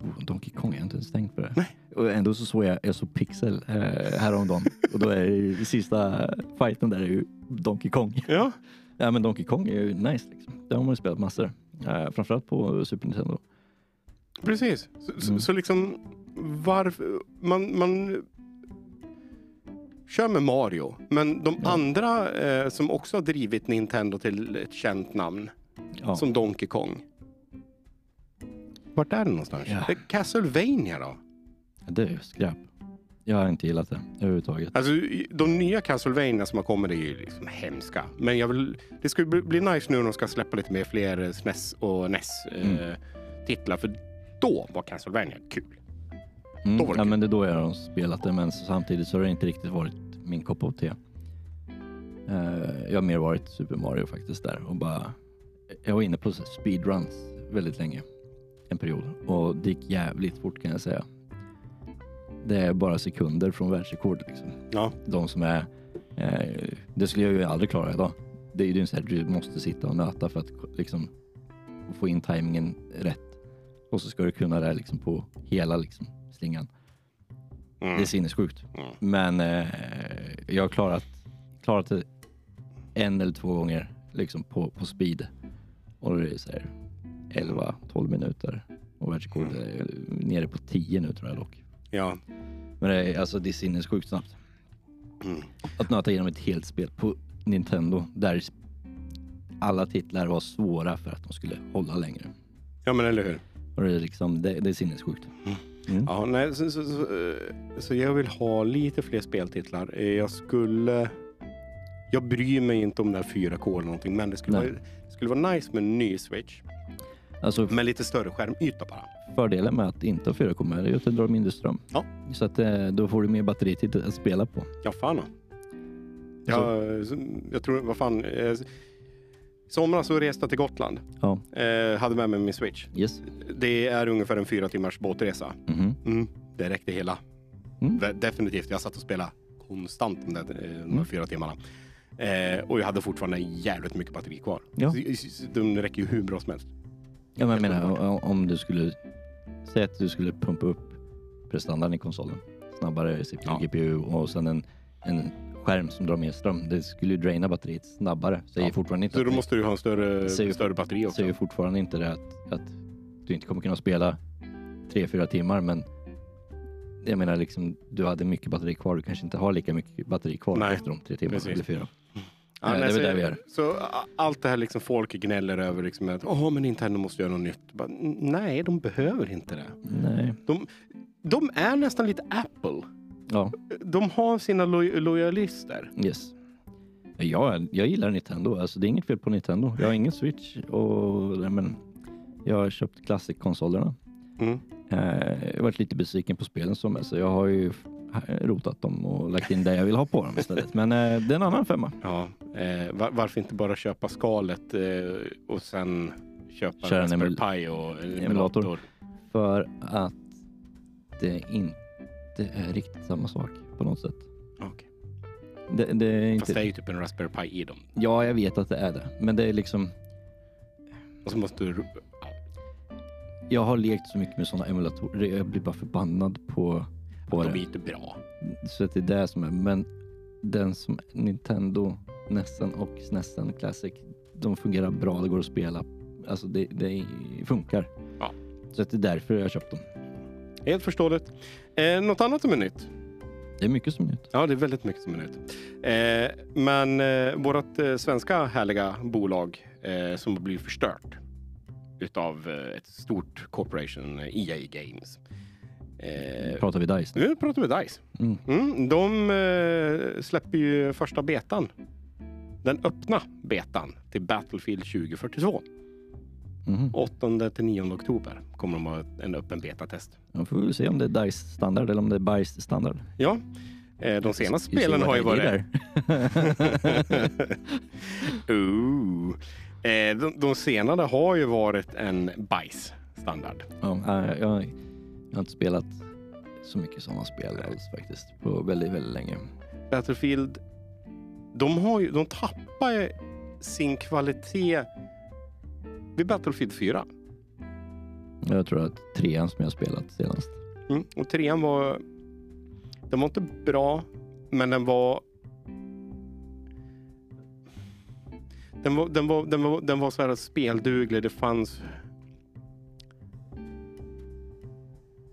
Oh, Donkey Kong, jag har inte ens tänkt på det. Nej. Och ändå så såg jag, jag såg Pixel eh, häromdagen. och då är ju, sista fighten där är ju Donkey Kong. Ja, Ja men Donkey Kong är ju nice liksom. Det har man ju spelat massor. Eh, framförallt på Super Nintendo. precis. Så, så, Mm. så liksom varför... Man, man kör med Mario, men de Ja. andra eh, som också har drivit Nintendo till ett känt namn, Ja. som Donkey Kong. Vart är det någonstans? Ja. Eh, Castlevania då? Det är ju skräp. Jag har inte gillat det överhuvudtaget. Alltså, de nya Castlevania som har kommit är ju liksom hemska. Men jag vill, det skulle bli, bli nice nu när de ska släppa lite mer fler SNES och NES eh, Mm. titlar. För då var Castlevania kul. Mm. då var det Ja kul. men det är då jag har spelat det men samtidigt så har det inte riktigt varit min kopp av te. Eh, jag har mer varit Super Mario faktiskt där och bara Jag var inne på speedruns väldigt länge. En period och det gick jävligt fort kan jag säga. Det är bara sekunder från världsrekord liksom. Ja. De som är eh, Det skulle jag ju aldrig klara idag. Det är ju så här du måste sitta och nöta för att liksom få in tajmingen rätt. Och så ska du kunna det liksom på hela liksom slingan. Mm. Det är sinnessjukt. Mm. Men eh, jag har klarat, klarat det en eller två gånger liksom på, på speed. Och det är så här 11-12 minuter. Och världsrekordet är nere på 10 nu tror jag dock. Ja. Men det är, alltså, det är sinnessjukt snabbt. Mm. Att nöta igenom ett helt spel på Nintendo där alla titlar var svåra för att de skulle hålla längre. ja, men eller hur. Och det är, liksom, det, det är sinnessjukt. Mm. Ja, nej, så, så, så, så jag vill ha lite fler speltitlar. Eh, Jag skulle... Jag bryr mig inte om det här 4K eller någonting, men det skulle, Nej. vara, det skulle vara nice med en ny Switch. Alltså Med lite större skärmyta bara. fördelen med att inte ha 4K är ju att det drar mindre ström. Ja. Så att eh, då får du mer batteritid att spela på. Ja, fan. Ja, jag tror, vad fan. eh, somras så reste jag till Gotland. Ja, Eh, hade med mig min switch. yes. Det är ungefär en fyra timmars båtresa. Mhm. Mm, det räckte hela. Mm. Definitivt. Jag satt och spelade konstant de, där, eh, de Mm. fyra timmarna. Eh, och jag hade fortfarande jävligt mycket batteri kvar. Ja. Så- De räcker ju hur bra som helst. Ja, men jag menar om du skulle säga att du skulle pumpa upp prestandan i konsolen snabbare CPU, Ja. GPU och sen en, en skärm som drar mer ström. Det skulle ju draina batteriet snabbare. Säger Ja. fortfarande inte Så då måste du ha en större, Säger- större batteri också. säger fortfarande inte det att, att du inte kommer kunna spela tre fyra timmar men jag menar liksom du hade mycket batteri kvar. Du kanske inte har lika mycket batteri kvar Nej, efter de tre timmarna eller fyra. Ja, nej, det är väl där vi är. så allt det här liksom folk gnäller över liksom att Åh, men Nintendo måste göra något nytt. Bara, "N- nej, de behöver inte det. Nej. De, de är nästan lite Apple. Ja, De har sina lo- lojalister. yes. Jag, jag gillar Nintendo. Alltså, det är inget fel på Nintendo. Jag har ingen Switch och men, jag har köpt Classic-konsolerna. Mm. Eh, Jag har varit lite besviken på spelen som är, så jag har ju rotat dem och lagt in det jag vill ha på dem istället. Men eh, det är en annan femma. Ja, eh, var, varför inte bara köpa skalet eh, och sen köpa Köra en Raspberry Pi och emulator. emulator? För att det inte är riktigt samma sak på något sätt. Okej. Det, det är Fast det inte... är ju typ en Raspberry Pi i dem. Ja, jag vet att det är det. Men det är liksom... Och så måste du... Ja. Jag har lekt så mycket med sådana emulatorer. Jag blir bara förbannad på, på De är det. inte bra. Så att det är det som är. Men den som Nintendo, Nessen och Snessen Classic, de fungerar bra. Det går att spela. Alltså det, det funkar. Ja. Så att det är därför jag har köpt dem. Helt förståeligt. Eh, något annat som är nytt? Det är mycket som är nytt. Ja, det är väldigt mycket som är nytt. Eh, men eh, vårt eh, svenska härliga bolag eh, som har blivit förstört utav eh, ett stort corporation, eh, EA Games. Eh, Pratar vi DICE? nu pratar vi DICE. Mm. Mm, de eh, släpper ju första betan. Den öppna betan till Battlefield 2042. Mhm. 8 till 9 oktober kommer de ha en öppen betatest. Då får vi se om det är DICE standard eller om det är BICE standard. Ja, eh, de senaste spelen har ju varit... there? Ooh. Eh, de, de senare har ju varit en bajs standard. ja, jag, jag, jag har inte spelat så mycket sådana spel alls faktiskt på väldigt, väldigt länge. Battlefield, de, har ju, de tappar sin kvalitet vid Battlefield 4. Jag tror att trean som jag spelat senast. Mm. Och trean var... Den var inte bra, men den var... Den var, den var, den var, den var så här spelduglig. Det fanns...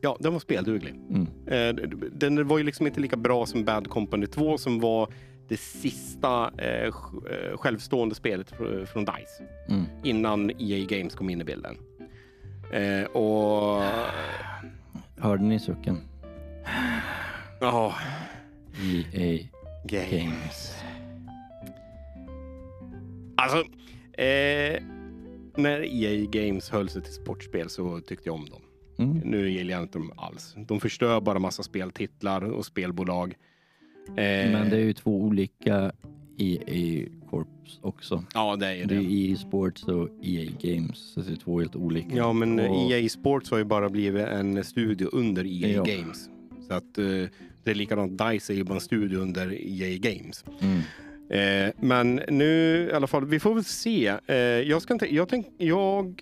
Ja, den var spelduglig. Mm. Eh, Den var ju liksom inte lika bra som Bad Company 2 som var det sista eh, eh, självstående spelet fr- från DICE Mm. innan EA Games kom in i bilden. Eh, och... Hörde ni sucken? Ja, EA Games. Games. Alltså, eh, när EA Games höll sig till sportspel så tyckte jag om dem. Mm. Nu gillar jag inte dem alls. De förstör bara massa speltitlar och spelbolag. Eh, Men det är ju två olika EA Corps också. Ja, det är ju Det är det. EA Sports och EA Games. Så det är två helt olika. Ja, men Och- EA Sports har ju bara blivit en studio under EA Ja. Games. Så att eh, det är likadant. DICE är ju bara en studio under EA Games. Mm. Eh, men nu i alla fall, vi får väl se. Eh, jag, ska inte, jag, tänk, jag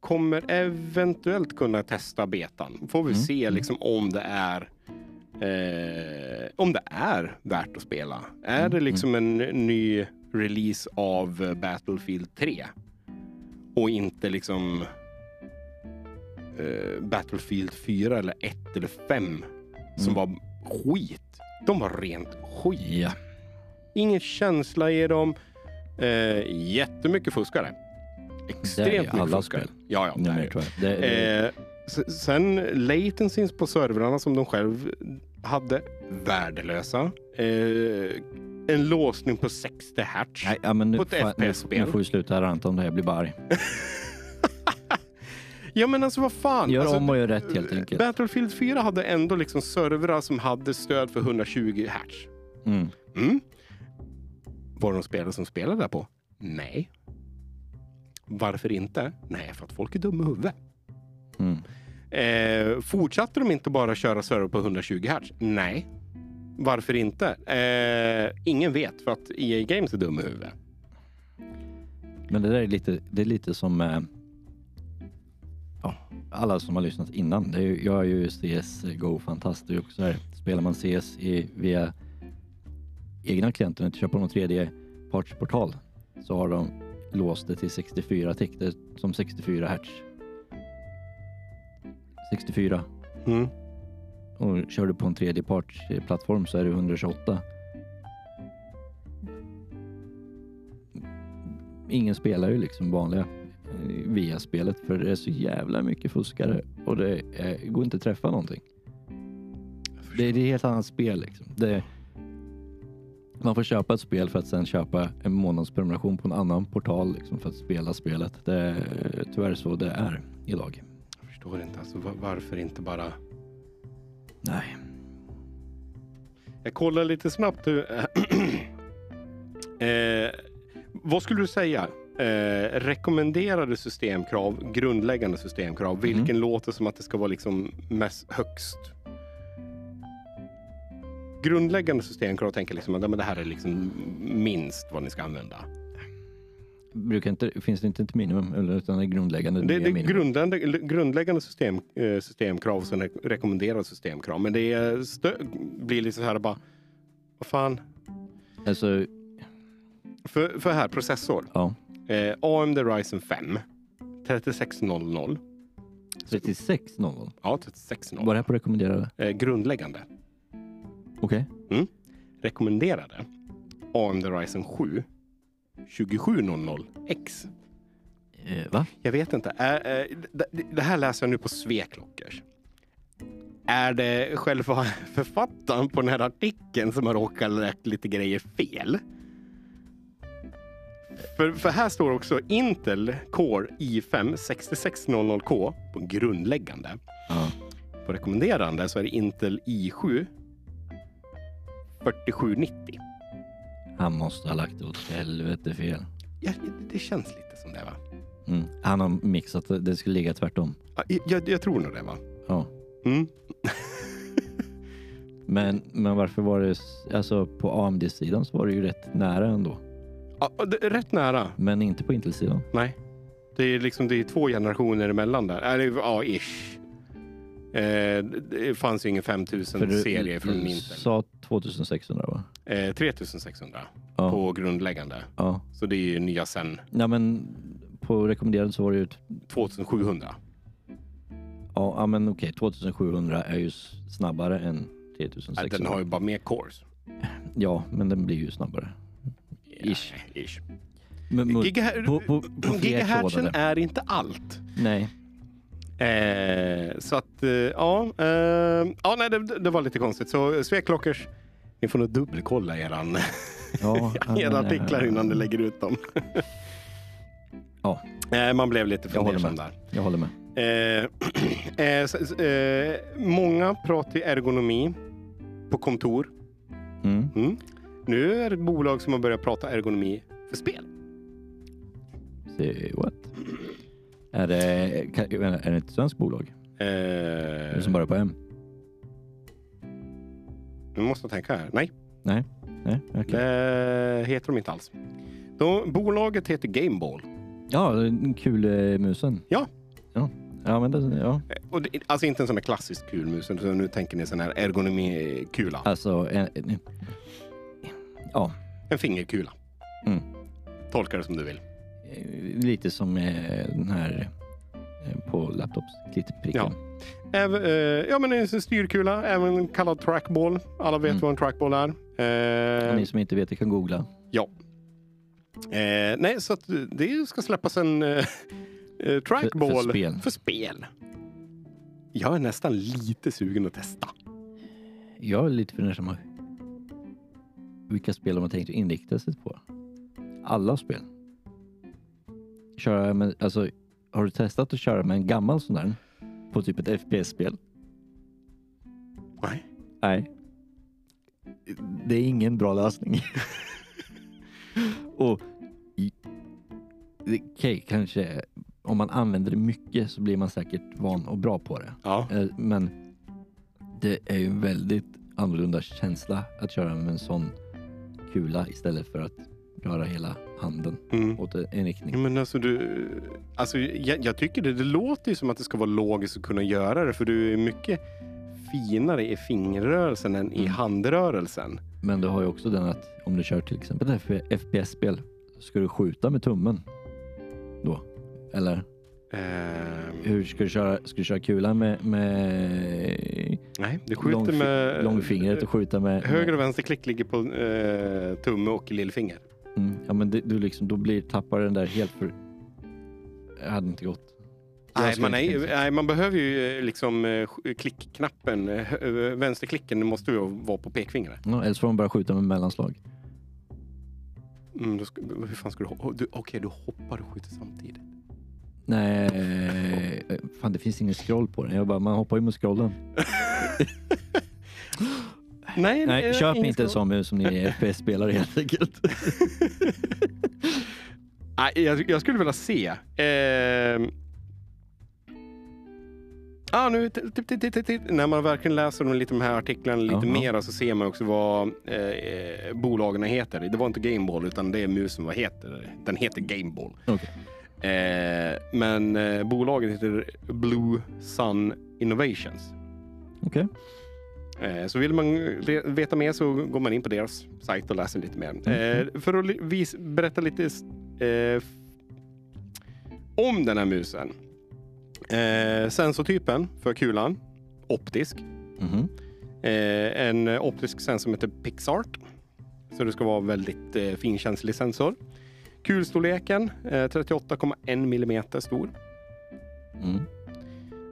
kommer eventuellt kunna testa betan. Får vi Mm, se mm. liksom om det är eh, om det är värt att spela. Är Mm, det liksom en ny release av eh, Battlefield 3? Och inte liksom eh, Battlefield 4 eller 1 eller 5 som Mm. var skit. De var rent skit. Ja. Ingen känsla i dem. Eh, jättemycket fuskare. Extremt mycket spel. Ja, ja. Nej, är det. Det, Eh, sen latencys på servrarna som de själv hade, värdelösa. Eh, en låsning på 60 hertz. nej, ja, men nu, på ett fan, nu, FPS-spel. nu får vi sluta ranta om det här. Jag blir arg. Ja men alltså vad fan. Gör alltså, om och gör rätt helt enkelt. Battlefield 4 hade ändå liksom servrar som hade stöd för 120 Hz. Mm. Mm. Var det någon spelare som spelade där på? Nej. Varför inte? Nej, för att folk är dumma i huvudet. Mm. Eh, fortsatte de inte bara köra server på 120 Hz? Nej. Varför inte? Eh, ingen vet för att EA Games är dumma i huvudet. Men det där är lite, det är lite som eh, ja, alla som har lyssnat innan. Är, jag är ju CSGO-fantast här. Spelar man CS i, via egna klienter, inte köper någon tredje partsportal, så har de låst det till 64 tick. Det är som 64 hertz. 64. Mm. Och kör du på en tredjepartsplattform så är det 128. Ingen spelar ju liksom vanliga eh, via spelet för det är så jävla mycket fuskare och det är, går inte att träffa någonting. Det är det är ett helt annat spel liksom. Det, man får köpa ett spel för att sen köpa en månadsprenumeration på en annan portal liksom för att spela spelet. Det är tyvärr så det är idag. Jag förstår inte. Alltså, va- varför inte bara... Nej. Jag kollar lite snabbt. eh, vad skulle du säga? Eh, rekommenderade systemkrav, grundläggande systemkrav. Vilken låter som att det ska vara liksom mest högst? Grundläggande systemkrav tänker liksom att ja, men det här är liksom minst vad ni ska använda. Brukar inte, finns det inte ett minimum eller utan det är grundläggande? Det, är det grundläggande, grundläggande system, eh, systemkrav som är rekommenderade systemkrav. Men det är stö- blir lite så här bara, vad fan. Alltså, För, för här, processor. ja. Eh, AMD Ryzen 5 3600. 3600. Ja, 3600. Var det här på rekommenderade? Eh, grundläggande. Okej. Rekommenderade. AMD Ryzen 7 2700X. Eh, va? Jag vet inte. Är, eh, det, det här läser jag nu på Sveklockers. Är det själva författaren på den här artikeln som har råkat lägga lite grejer fel? För, för här står också Intel Core i5 6600K på grundläggande. Ja. På rekommenderande så är det Intel i7 4790. Han måste ha lagt åt helvete fel. Ja, det känns lite som det va? Mm. Han har mixat det. Det skulle ligga tvärtom. Ja, Jag, jag tror nog det va? Ja. Mm. Men, men varför var det... Alltså på AMD-sidan så var det ju rätt nära ändå. Ja, det rätt nära. Men inte på Intel-sidan. Nej. Det är liksom det är två generationer emellan där. Eller ja, ish. Eh, det fanns ju ingen 5000 För du, serie från du Intel. sa 2600 va? Eh, 3600 Ja. på grundläggande. ja. Så det är ju nya sen Ja men på rekommenderad så var det ju... ett- 2700. Ja, ja men okej. 2700 är ju snabbare än Nej, 3600. den har ju bara mer cores. Ja, men den blir ju snabbare. Ish. Ja, ish. Men, på, på, på gigahertzen är inte allt. Nej. Eh, så att, eh, ja. Eh, ja nej, det, det var lite konstigt. Så Sveklockers, ni får nog dubbelkolla eran, Ja, era men, artiklar eh, innan ni lägger ut dem. Ja, Eh, man blev lite fundersam där. jag håller med. Eh, eh, eh, många pratar ergonomi på kontor. Mm. Mm. Nu är det ett bolag som har börjat prata ergonomi för spel. Say what? Är det, är det ett svenskt bolag? Är det Eh, som bara på M? nu måste jag tänka här. Nej, Nej? Nej? Okej. det heter de inte alls. De, bolaget heter Gameball. Ja, den kul eh, musen. Ja. Ja, ja men det, ja. Eh, Och det, alltså inte en sån här klassisk kulmus, utan nu tänker ni sån här ergonomikula. Alltså, en, en, ja. En fingerkula. Mm. Tolka det som du vill. Eh, Lite som eh, den här eh, på laptops, klittpricken. Ja. Även, eh, ja, men en styrkula, även kallad trackball. Alla vet Mm. vad en trackball är. Eh, ni som inte vet, kan googla. eh, nej, så det ska släppas en trackball För- för spel. för spel. Jag är nästan lite sugen att testa. Jag är lite fundersam vilka spel de har tänkt att inrikta sig på. Alla spel. Köra med, alltså har du testat att köra med en gammal sån där? På typ ett FPS-spel? Nej. Nej. Det är ingen bra lösning. och okej, kanske om man använder det mycket så blir man säkert van och bra på det. Ja. Eh, Men det är ju en väldigt annorlunda känsla att köra med en sån kula istället för att röra hela handen Mm. åt en riktning. Men alltså du, alltså jag, jag tycker det, det låter ju som att det ska vara logiskt att kunna göra det för du är mycket finare i fingerrörelsen än i Mm. handrörelsen. Men du har ju också den att om du kör till exempel ett FPS-spel, ska du skjuta med tummen då? Eller Ehm, hur ska du köra? Ska du köra kulan med, med nej, du skjuter långfi- med... långfingret och skjuta med... Höger och vänster klick ligger på eh, tumme och lillfinger. Mm, ja, men det, du liksom, då blir tappar den där helt för... Det hade inte gått. Nej man, inte nej, man behöver ju eh, liksom eh, klickknappen, eh, vänsterklicken måste ju vara på pekfingret. Ja, eller så får man bara skjuta med mellanslag. Mm, ska, hur fan ska du hoppa? Du, Okej, du hoppar och skjuter samtidigt. Nej, fan det finns ingen scroll på den. Jag bara, man hoppar ju med scrollen. Nej, Nej, eh, köp inte sån mus som ni är FPS-spelare helt enkelt. Nej, jag, jag skulle vilja se. Ehm. Ah, nu, när man verkligen läser de, lite de här artiklarna lite Jaha. mer så ser man också vad eh, eh, bolagen heter. Det var inte Gameball utan det är musen vad heter. Den heter Gameball. Okej. Eh, men eh, bolaget heter Blue Sun Innovations. Okej. Eh, Så vill man re- veta mer så går man in på deras sajt och läser lite mer. Eh, För att vis, berätta lite eh, om den här musen. Eh, sensortypen för kulan, optisk. Mhm. Eh, en eh, optisk sensor som heter Pixart. Så det ska vara väldigt eh, finkänslig sensor. Kulstorleken eh, 38,1 millimeter stor. Mm.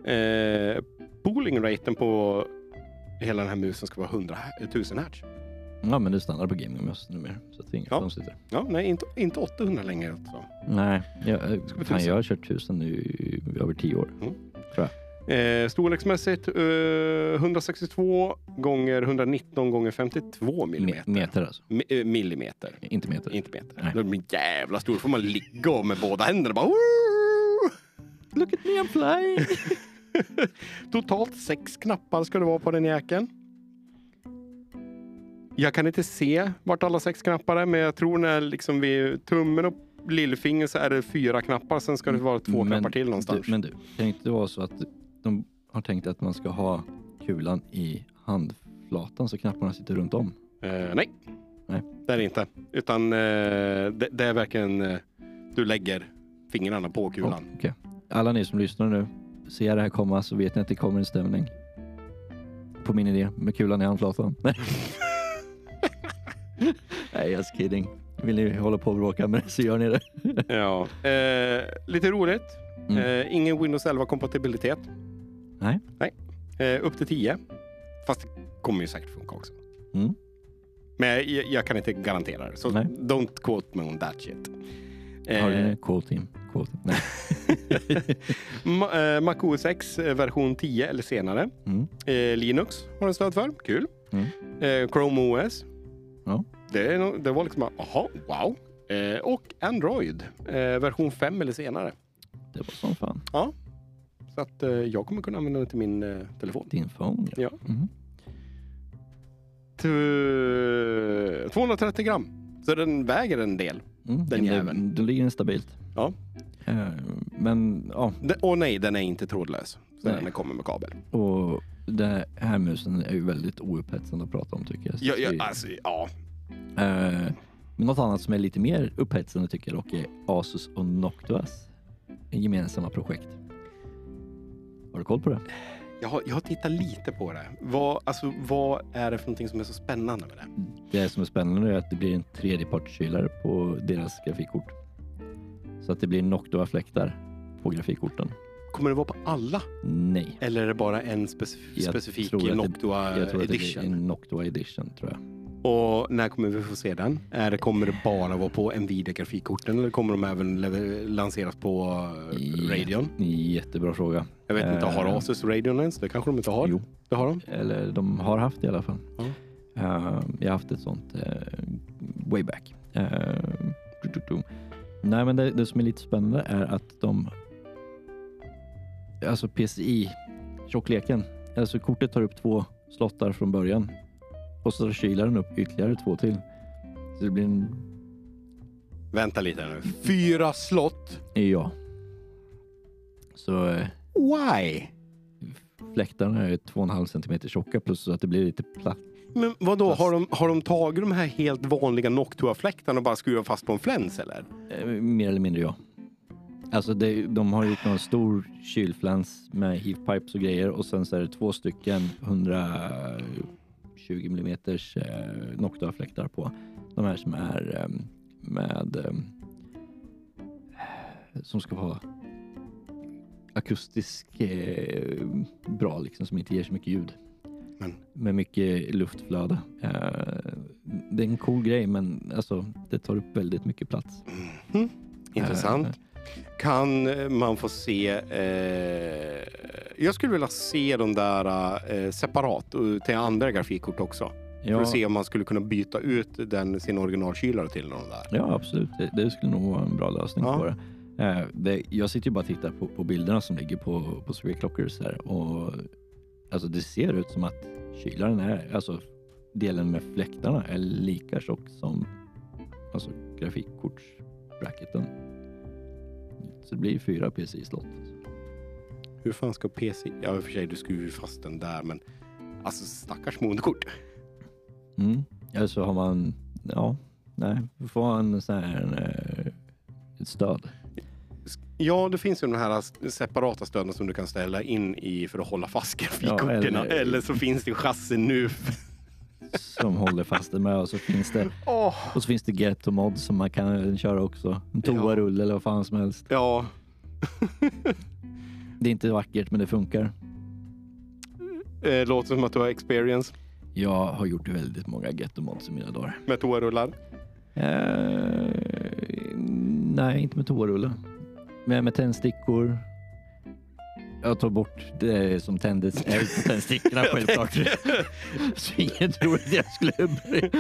Eh, pooling raten på hela den här musen ska vara 100 000 hertz. Ja, men det är standard på gamingmöss numera. Så det är inget Ja. konstigt där. Ja, nej, inte, inte 800 längre. Alltså. Nej, jag, bli fan, jag har kört tusen nu i över tio år. Eh, storleksmässigt eh, 162 gånger 119 gånger 52 Me- millimeter. meter alltså, Mi- eh, millimeter, inte meter. inte meter. Nej. Det blir jävla stor. får man ligga med båda händerna bara... Look at me, I'm flying! Totalt sex knappar ska det vara på den jäkeln. Jag kan inte se vart alla sex knappar är, men jag tror när liksom vid tummen och lillfinger så är det fyra knappar. Sen ska det vara två Men knappar till någonstans. Du, men du, kan inte det vara så att de har tänkt att man ska ha kulan i handflatan så knapparna sitter runt om? Eh, nej. Nej. det är det inte. Utan eh, det, det är verkligen, eh, du lägger fingrarna på kulan. Ja, okej. Alla ni som lyssnar nu, ser det här komma så vet ni att det kommer en stämning. På min idé med kulan i handflatan. Nej, just kidding. Vill ni hålla på och bråka med det så gör ni det. Ja. Eh, lite roligt. Mm. Eh, ingen Windows 11-kompatibilitet. Nej. Nej. Eh, upp till 10. Fast det kommer ju säkert funka också. Mm. Men jag, jag kan inte garantera det. Så Nej. don't quote me on that shit. Har Eh, ni quote team? Eh, Mac OS version 10 eller senare. Mm. Eh, Linux har den stöd för. Kul. Mm. Eh, Chrome OS. Ja. Det, nog- det var liksom, bara, jaha, wow. Eh, och Android eh, version 5 eller senare. Det var som fan. Så att eh, jag kommer kunna använda det till min eh, telefon. Din phone Ja. Mm. T- 230 gram. Så den väger en del. Mm. Den jäveln. Då ligger den stabilt. Ja. Eh, Men ja, Den, och nej, den är inte trådlös. Så Nej. den kommer med kabel. och den här musen är ju väldigt oupphetsande att prata om tycker jag. Så Ja, ja, alltså, ja. Eh, Men något annat som är lite mer upphetsande tycker jag dock är Asus och Noctuas gemensamma projekt. Har du koll på det? Jag, har, jag har tittat lite på det. Vad, alltså, vad är det för någonting som är så spännande med det? Det som är spännande är att det blir en tredjepartskylare på deras grafikkort. Så att det blir Noctua-fläktar på grafikkorten. Kommer det vara på alla? Nej. Eller är det bara en specif- Jag specifik Noctua Jag tror att det edition? blir en Noctua edition tror jag. Och när kommer vi få se den? Är det, kommer det bara vara på Nvidia-grafikkorten eller kommer de även lanseras på uh, Radeon? Jättebra fråga. Jag vet inte, har Eh, Asus Radeon ens? Det kanske de inte har? Jo. Det har de? Eller de har haft i alla fall. Ja. Eh, jag har haft ett sånt uh, way back. Eh, du, du, du. Nej, men det, det som är lite spännande är att de... Alltså PCI, tjockleken. Alltså kortet tar upp två slottar från början och så kylar den upp ytterligare två till. Så det blir en... Vänta lite nu. Fyra slott? Ja. Så eh, Why? fläktarna är 2,5 centimeter tjocka plus så att det blir lite platt. Men vad då Fast- har de, har de tagit de här helt vanliga Noctua-fläktarna och bara skruvat fast på en fläns eller? Eh, Mer eller mindre ja. Alltså det, de har gjort någon stor kylfläns med heatpipes och grejer och sen så är det två stycken 120 mm eh, Noctua-fläktar på. De här som är eh, med eh, som ska vara akustisk eh, bra liksom som inte ger så mycket ljud. Men Med mycket luftflöde. Eh, det är en cool grej men alltså det tar upp väldigt mycket plats. Mhm. intressant. Eh, Kan man få se... Eh, jag skulle vilja se de där eh, separat till andra grafikkort också. För Ja, att se om man skulle kunna byta ut den, sin originalkylare till någon där. ja absolut. Det, det skulle nog vara en bra lösning Ja. på det. Eh, det. Jag sitter ju bara och tittar på, på bilderna som ligger på, på Clockers här och alltså det ser ut som att kylaren är, alltså delen med fläktarna är lika tjock som alltså grafikkortsbracketen. Så det blir fyra PCI-slott. Hur fan ska PC... Ja, i och för sig, du skruvar ju fast den där, men alltså stackars moderkort. Mm. Eller så har man, ja, nej, får en sån här eh, ett stöd. Ja, det finns ju de här separata stöden som du kan ställa in i för att hålla fast grafikkorten. eller- eller... så finns det chassi nu. som håller fast det med och så finns det Åh, och så finns det Ghetto Mod som man kan köra också. En toarulle eller vad fan som helst. Ja, Det är inte vackert men det funkar. eh, låter som att du har experience Jag har gjort väldigt många Ghetto Mods i mina dagar. med toarullar. Eh, nej, inte med toarulle. Men med tändstickor. Jag tar bort det som tändes är på tändstickorna självklart. Så ingen tror att jag skulle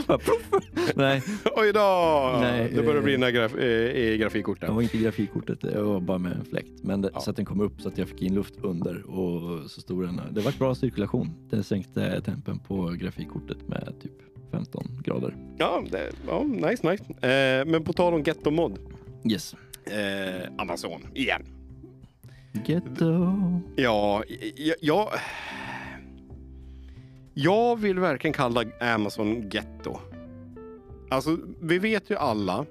puff. Nej, Oj då! Nej, det börjar eh, brinna graf eh, i det grafikkorten. var inte grafikkortet, det var bara med en fläkt. Men det, Ja. så att den kom upp så att jag fick in luft under och så stod den. Det var bra cirkulation. Den sänkte tempen på grafikkortet med typ 15 grader. Ja, det, ja nice, nice. Eh, men på tal om Getto Mod. Yes. Eh, Amazon, igen. Ghetto. Ja, jag, jag, vill verkligen kalla Amazon getto. Alltså, vi vet ju alla.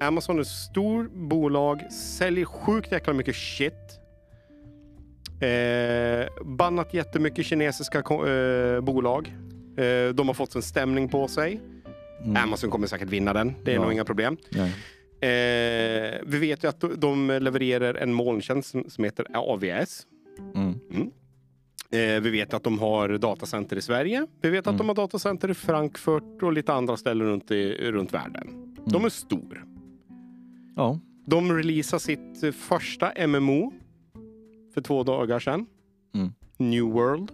Amazon är ett stort bolag, säljer sjukt jäkla mycket shit. Eh, bannat jättemycket kinesiska eh, bolag. Eh, de har fått en stämning på sig. Mm. Amazon kommer säkert vinna den. Det är Ja. nog inga problem. Nej. Eh, vi vet ju att de levererar en molntjänst som, som heter AVS. Mm. Eh, vi vet att de har datacenter i Sverige. Vi vet att Mm. de har datacenter i Frankfurt och lite andra ställen runt, i, runt världen. De Mm. är stor. Ja. De releasar sitt första MMO för två dagar sedan. Mm. New World.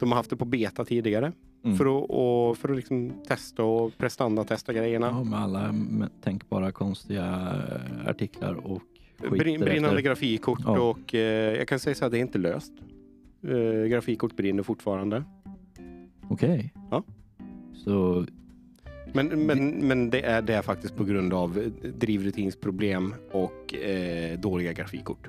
De har haft det på beta tidigare. Mm. För att, och, för att liksom testa och prestanda-testa grejerna. Ja, med alla tänkbara konstiga eh, artiklar och skit Brin, brinnande därefter. grafikkort Ja. och eh, jag kan säga så här, det är inte löst. Eh, grafikkort brinner fortfarande. Okej. Ja. Så Men, men, men det, är, det är faktiskt på grund av eh, drivrutinsproblem och eh, dåliga grafikkort.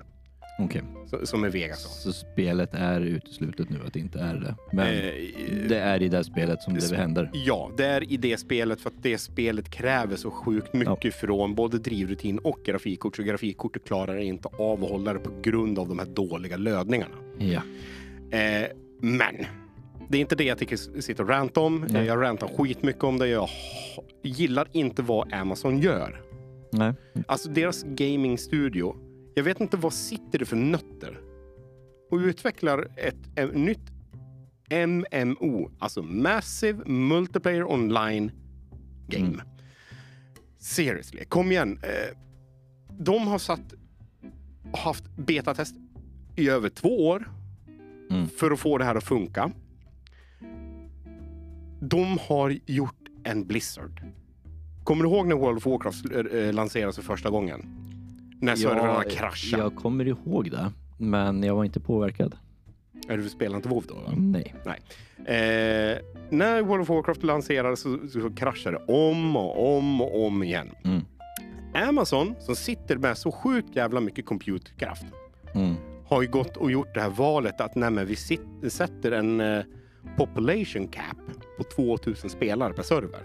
Okej. Så, som är Vegas. Så spelet är uteslutet nu att det inte är det. Men Eh, det är i det spelet som det händer. Ja, det är i det spelet för att det spelet kräver så sjukt mycket från både drivrutin och grafikkort. Så grafikkortet klarar inte av att hålla det på grund av de här dåliga lödningarna. Ja. Eh, men det är inte det jag tycker sitter och rantar om. Nej. Jag rantar skitmycket om det. Jag gillar inte vad Amazon gör. Nej. Alltså deras gamingstudio. Jag vet inte vad sitter det för nötter. Och utvecklar ett, ett nytt MMO, alltså Massive Multiplayer Online Game. Mm. Seriously, kom igen. Eh, De har satt, haft betatest i över två år Mm. för att få det här att funka. De har gjort en Blizzard. Kommer du ihåg när World of Warcraft eh, lanserades för första gången? När servrarna kraschade. Jag kommer ihåg det, men jag var inte påverkad. Är du spelar inte WoW då? va? Nej. Eh, när World of Warcraft lanserades så, så kraschade det om och om och om igen. Mm. Amazon, som sitter med så sjukt jävla mycket computerkraft, Mm. har ju gått och gjort det här valet att nej, vi sit, sätter en eh, population cap på 2000 spelare per server.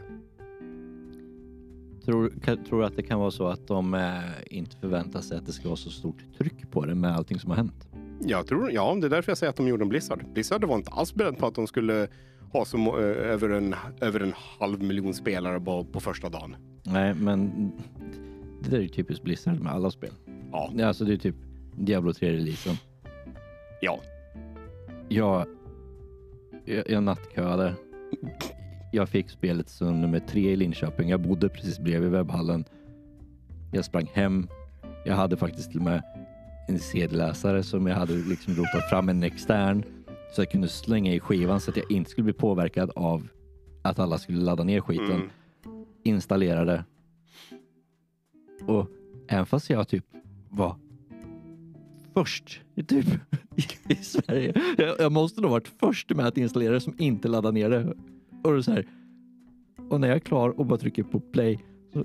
Tror, kan, tror att det kan vara så att de eh, inte förväntar sig att det ska vara så stort tryck på det med allting som har hänt? Jag tror, ja, det är därför jag säger att de gjorde en Blizzard. Blizzard var inte alls beredd på att de skulle ha så, må- eh, över, en, över en halv miljon spelare bara på första dagen. Nej, men det där är ju typiskt Blizzard med alla spel. Ja, Ja, Alltså det är typ Diablo 3-releasen. ja. Jag, jag, jag nattköade. Jag fick spelet stund nummer tre i Linköping. Jag bodde precis bredvid webbhallen. Jag sprang hem. Jag hade faktiskt till och med en CD-läsare som jag hade liksom rotat fram en extern så jag kunde slänga i skivan så att jag inte skulle bli påverkad av att alla skulle ladda ner skiten. Mm. Installerade. Och även fast jag typ var först typ i Sverige. Jag, jag måste nog varit först med att installera det som inte laddar ner det. Och, så här, och när jag är klar och bara trycker på play så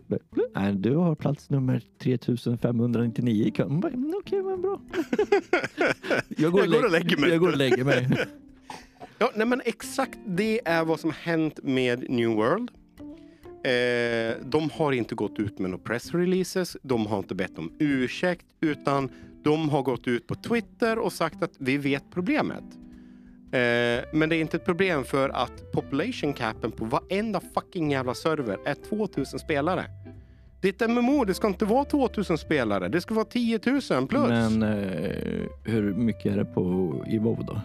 Nej, du har plats nummer 3599 i kön. "Mm, Okej, men bra. Jag Jag går och lägger mig. Jag går och lägger mig. Ja, nej, men exakt det är vad som hänt med New World. Eh, de har inte gått ut med några pressreleases. De har inte bett om ursäkt, utan de har gått ut på Twitter och sagt att vi vet problemet. Eh, men det är inte ett problem för att population capen på varenda fucking jävla server är 2000 spelare. Ett MMO, det ska inte vara 2000 spelare. Det ska vara 10 000 plus. Men eh, hur mycket är det på i WoW då?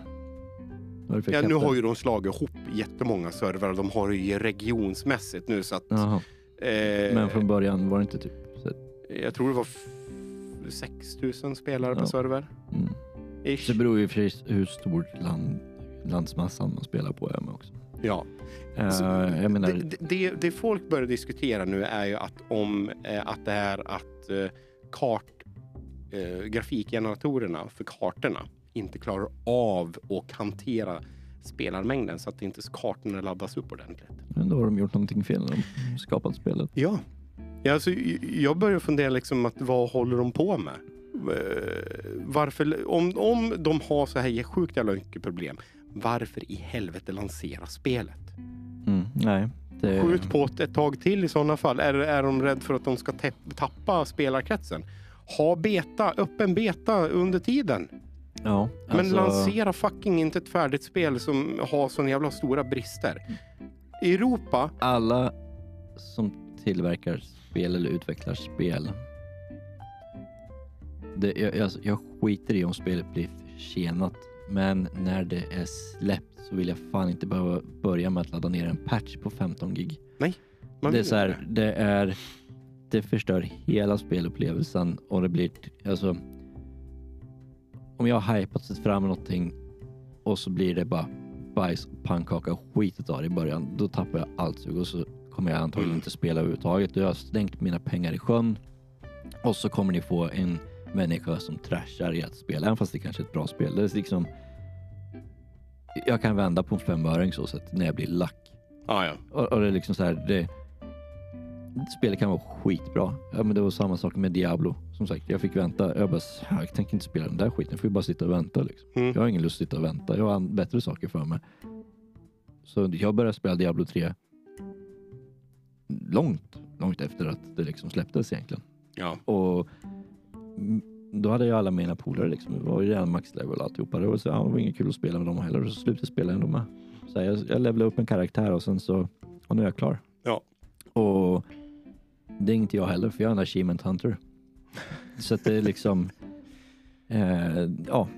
Ja, nu har ju de slagit ihop jättemånga servrar. De har ju regionsmässigt nu så att... Eh, Men från början var det inte typ så, Jag tror det var f- 6000 spelare per Ja. server. mm. Ish. Det beror ju sig hur stor land, landsmassan man spelar på är med också. Ja. Så jag menar, Det, det- det, folk börjar diskutera nu är ju att om eh, att det är att eh, kart, grafikgeneratorerna för kartorna inte klarar av att hantera spelarmängden så att inte kartorna laddas upp ordentligt. men då har de gjort någonting fel när de skapat spelet. Ja. ja alltså, jag börjar fundera liksom att vad håller de på med? Varför, om, om de har så här sjukt jävla mycket problem, varför i helvete lansera spelet? Mm, nej, det, Skjut på det ett tag till i sådana fall. Är, är de rädda för att de ska tappa spelarkretsen? Ha beta, öppen beta under tiden. ja, Men alltså, lansera fucking inte ett färdigt spel som har såna jävla stora brister. I Europa, alla som tillverkar spel eller utvecklar spel. Det, jag, jag, jag skiter i om spelet blir försenat, men när det är släppt så vill jag fan inte behöva börja med att ladda ner en patch på 15 gig. man det är så här, det är det förstör hela spelupplevelsen och det blir alltså. Om jag har hypat sig fram någonting och så blir det bara bajs, pannkaka och skit av det i början. Då tappar jag allt sug och så kommer jag antagligen Mm. inte spela överhuvudtaget. Då har jag stängt mina pengar i sjön och så kommer ni få en människa som trashar i att spela, även fast det kanske är ett bra spel. Det är liksom. Jag kan vända på en femöring så sätt när jag blir lack. Ah, ja. Och, och det är liksom så här, det, spelet kan vara skitbra. Ja, men det var samma sak med Diablo. Som sagt, jag fick vänta. Jag bara, jag tänker inte spela den där skiten. Jag får ju bara sitta och vänta. Liksom. Mm. Jag har ingen lust att sitta och vänta. Jag har bättre saker för mig. Så jag började spela Diablo 3 långt, långt efter att det liksom släpptes egentligen. ja. Och då hade jag alla mina polare liksom. Det var ju redan max level alltihopa. Det var, så, ja, det var inget kul att spela med dem heller. Och så slutade jag spela ändå med. Så jag, jag levlade upp en karaktär och sen så, och nu är jag klar. Ja. Och det är inte jag heller för jag är en achievement hunter. Så att det är liksom, eh, ja.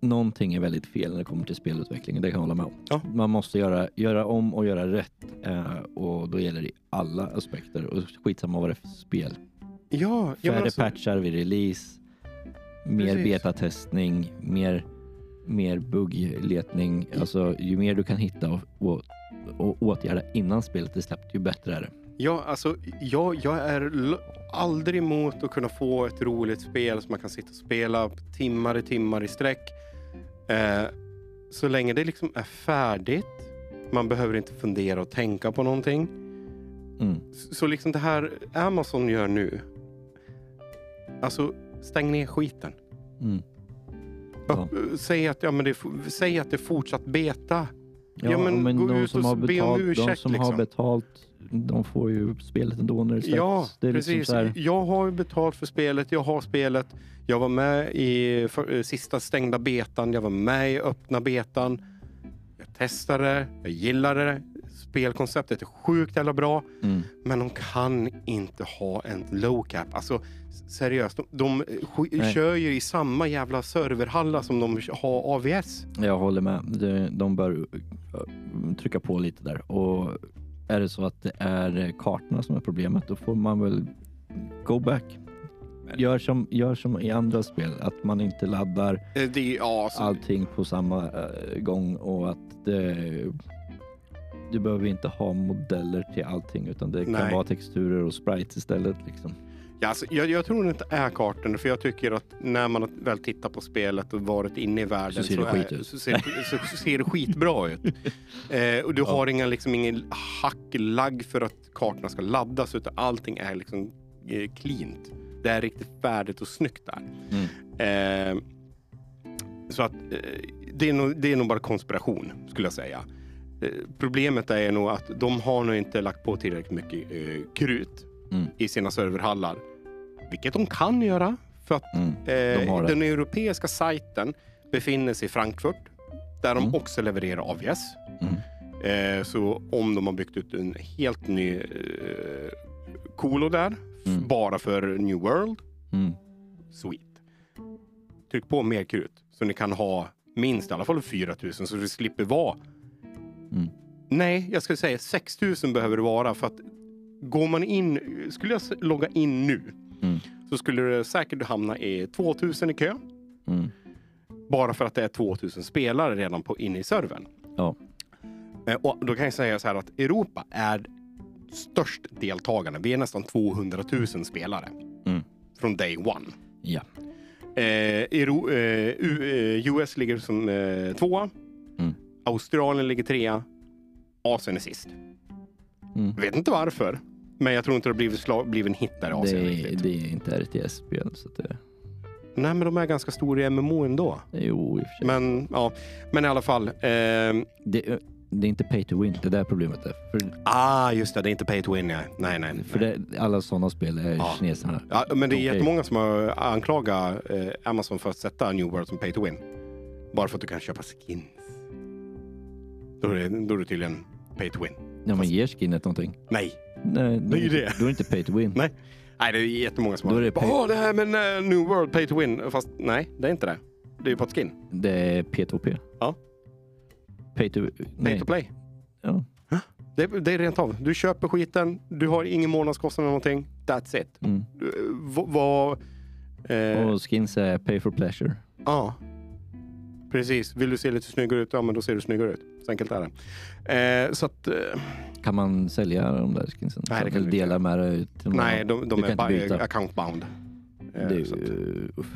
någonting är väldigt fel när det kommer till spelutveckling. Det kan jag hålla med om. Ja. Man måste göra, göra om och göra rätt eh, och då gäller det i alla aspekter. Och skitsamma vad det är för spel. Ja, ja Färre alltså, patchar vid release, mer Precis. betatestning, mer, mer buggletning. Alltså ju mer du kan hitta och, och, och åtgärda innan spelet är släppt, ju bättre är det. ja, alltså, jag, jag är aldrig emot att kunna få ett roligt spel som man kan sitta och spela timmar i timmar i sträck. Eh, så länge det liksom är färdigt. Man behöver inte fundera och tänka på någonting. Mm. Så liksom det här Amazon gör nu. Alltså, stäng ner skiten. Mm. Ja. Säg, att, ja, men det, säg att det är fortsatt beta. Ja, Ja, men men, gå de ut som, och har be om betalt, de ursäkt, som har liksom. betalt, de får ju spelet ändå när det släpps. Ja, det är precis. Liksom här, Jag har ju betalt för spelet, jag har spelet. Jag var med i för, eh, sista stängda betan, jag var med i öppna betan. Jag testade, jag gillade det. Spelkonceptet är sjukt jävla bra. mm, Men de kan inte ha en low cap. Alltså seriöst, de, de Nej. kör ju i samma jävla serverhallar som de har AVS. jag håller med. De, de bör uh, trycka på lite där. Och är det så att det är kartorna som är problemet, då får man väl go back. Gör som, gör som i andra spel, att man inte laddar Eh, Det ja, alltså, allting på samma eh, gång och att det, du behöver inte ha modeller till allting utan det kan Nej. vara texturer och sprites istället. Liksom. Ja, alltså, jag, jag tror inte är kartan, för jag tycker att när man väl tittar på spelet och varit inne i världen Så ser det är, skit ut. Så, ser, så, så ser det skitbra ut. Eh, och du har inga, liksom, ingen hacklagg för att kartorna ska laddas, utan allting är liksom eh, cleant. Det är riktigt färdigt och snyggt där. Mm. Eh, så att eh, det, är nog, det är nog bara konspiration, skulle jag säga. Eh, problemet är nog att de har nog inte lagt på tillräckligt mycket eh, krut Mm. i sina serverhallar. Vilket de kan göra. För att Mm. eh, har det. den europeiska sajten befinner sig i Frankfurt. Där de Mm. också levererar AVS. Mm. Eh, så om de har byggt ut en helt ny eh, kolo där. Mm. Bara för New World. Sweet. Tryck på mer krut. Så ni kan ha minst i alla fall 4000 så det slipper vara. Mm. Nej, jag skulle säga 6000 behöver det vara för att går man in, skulle jag logga in nu Mm. så skulle det säkert hamna i 2000 i kö. Mm. Bara för att det är 2000 spelare redan på, inne i servern. Ja. Eh, Och då kan jag säga så här att Europa är störst deltagande. Vi är nästan 200 000 spelare. Mm. Från day one. Ja. Eh, Euro, eh, U- eh, US ligger som eh, tvåa. Australien ligger trea. Asien är sist. Mm. Vet inte varför. Men jag tror inte det har blivit, blivit en hit där i Det, Asien är, riktigt. det är inte RTS-spel. Så det, Nej, men de är ganska stora i MMO ändå. jo, i och för sig. Men, ja. men i alla fall. Eh, Det, det är inte pay to win, det är där problemet är. För, ah, just det. Det är inte pay to win. Nej, nej. nej. för det, alla sådana spel är Ja. kineserna. Ja, men det är jättemånga som har anklagat eh, Amazon för att sätta New World som pay to win. Bara för att du kan köpa skins. Då är det, då är det tydligen pay to win. Ja, man ger skinnet någonting. Nej, Nej, Det är ju det. Då är det inte pay to win. Nej. nej det är jättemånga som Då har... det pay- Åh, det här med eh, New World pay to win. Fast nej, det är inte det. Det är ju på ett skin. Det är P2P. Ja. Pay to... Pay Nej. to play. Ja. Det, det är rent av. Du köper skiten, du har ingen månadskostnad eller någonting. That's it. Mm. Du, eh, vad... vad eh, Och skins är pay for pleasure. Ja, precis. Vill du se lite snyggare ut, ja men då ser du snyggare ut. Så enkelt är det. Eh, så att, eh, Kan man sälja de där skinsen? Nej, det kan du dela med någon nej, de, de är by, byta. account bound. Eh, Det är att, ju... Uff.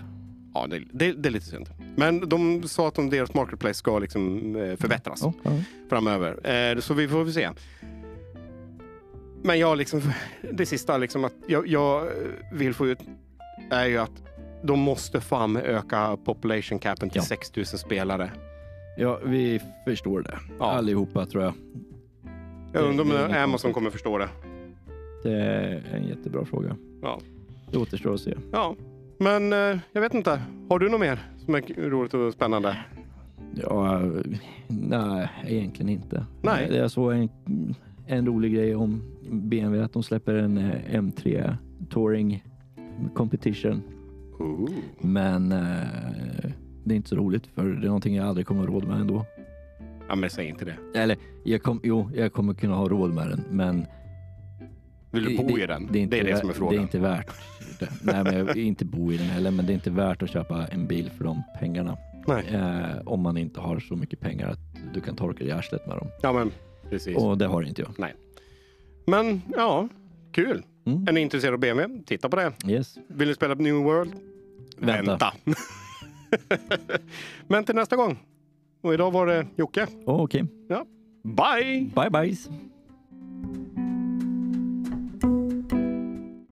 ja, det, det, det är lite synd. Men de sa att de, deras marketplace ska liksom eh, förbättras Ja, ja. framöver. Eh, så vi får väl se. Men jag liksom, det sista liksom att jag, jag vill få ut är ju att de måste fan öka population capen till Ja. 6000 spelare. ja, vi förstår det. Ja. Allihopa tror jag. Jag undrar om det är Amazon kommer förstå det. Det är en jättebra fråga. Ja. Det återstår att se. Ja, men eh, jag vet inte. Har du något mer som är roligt och spännande? Ja, nej, egentligen inte. Nej. Jag såg en, en rolig grej om BMW, att de släpper en eh, M3 Touring Competition. Men eh, det är inte så roligt för det är någonting jag aldrig kommer ha råd med ändå. Ja, men säg inte det. Eller, jag kom, jo, jag kommer kunna ha råd med den, men Vill du bo i den? Det är, inte det vä- som är Det frågan. är inte värt det. Nej, men jag vill inte bo i den heller, men det är inte värt att köpa en bil för de pengarna. Nej. Eh, om man inte har så mycket pengar att du kan torka dig i arslet med dem. Ja, men precis. Och det har inte jag. Men ja, kul. Mm. Är ni intresserade av BMW? Titta på det. Yes. Vill ni spela New World? Vänta. Men till nästa gång. Och idag var det Jocke. Oh, Okej. Bye! Bye bye.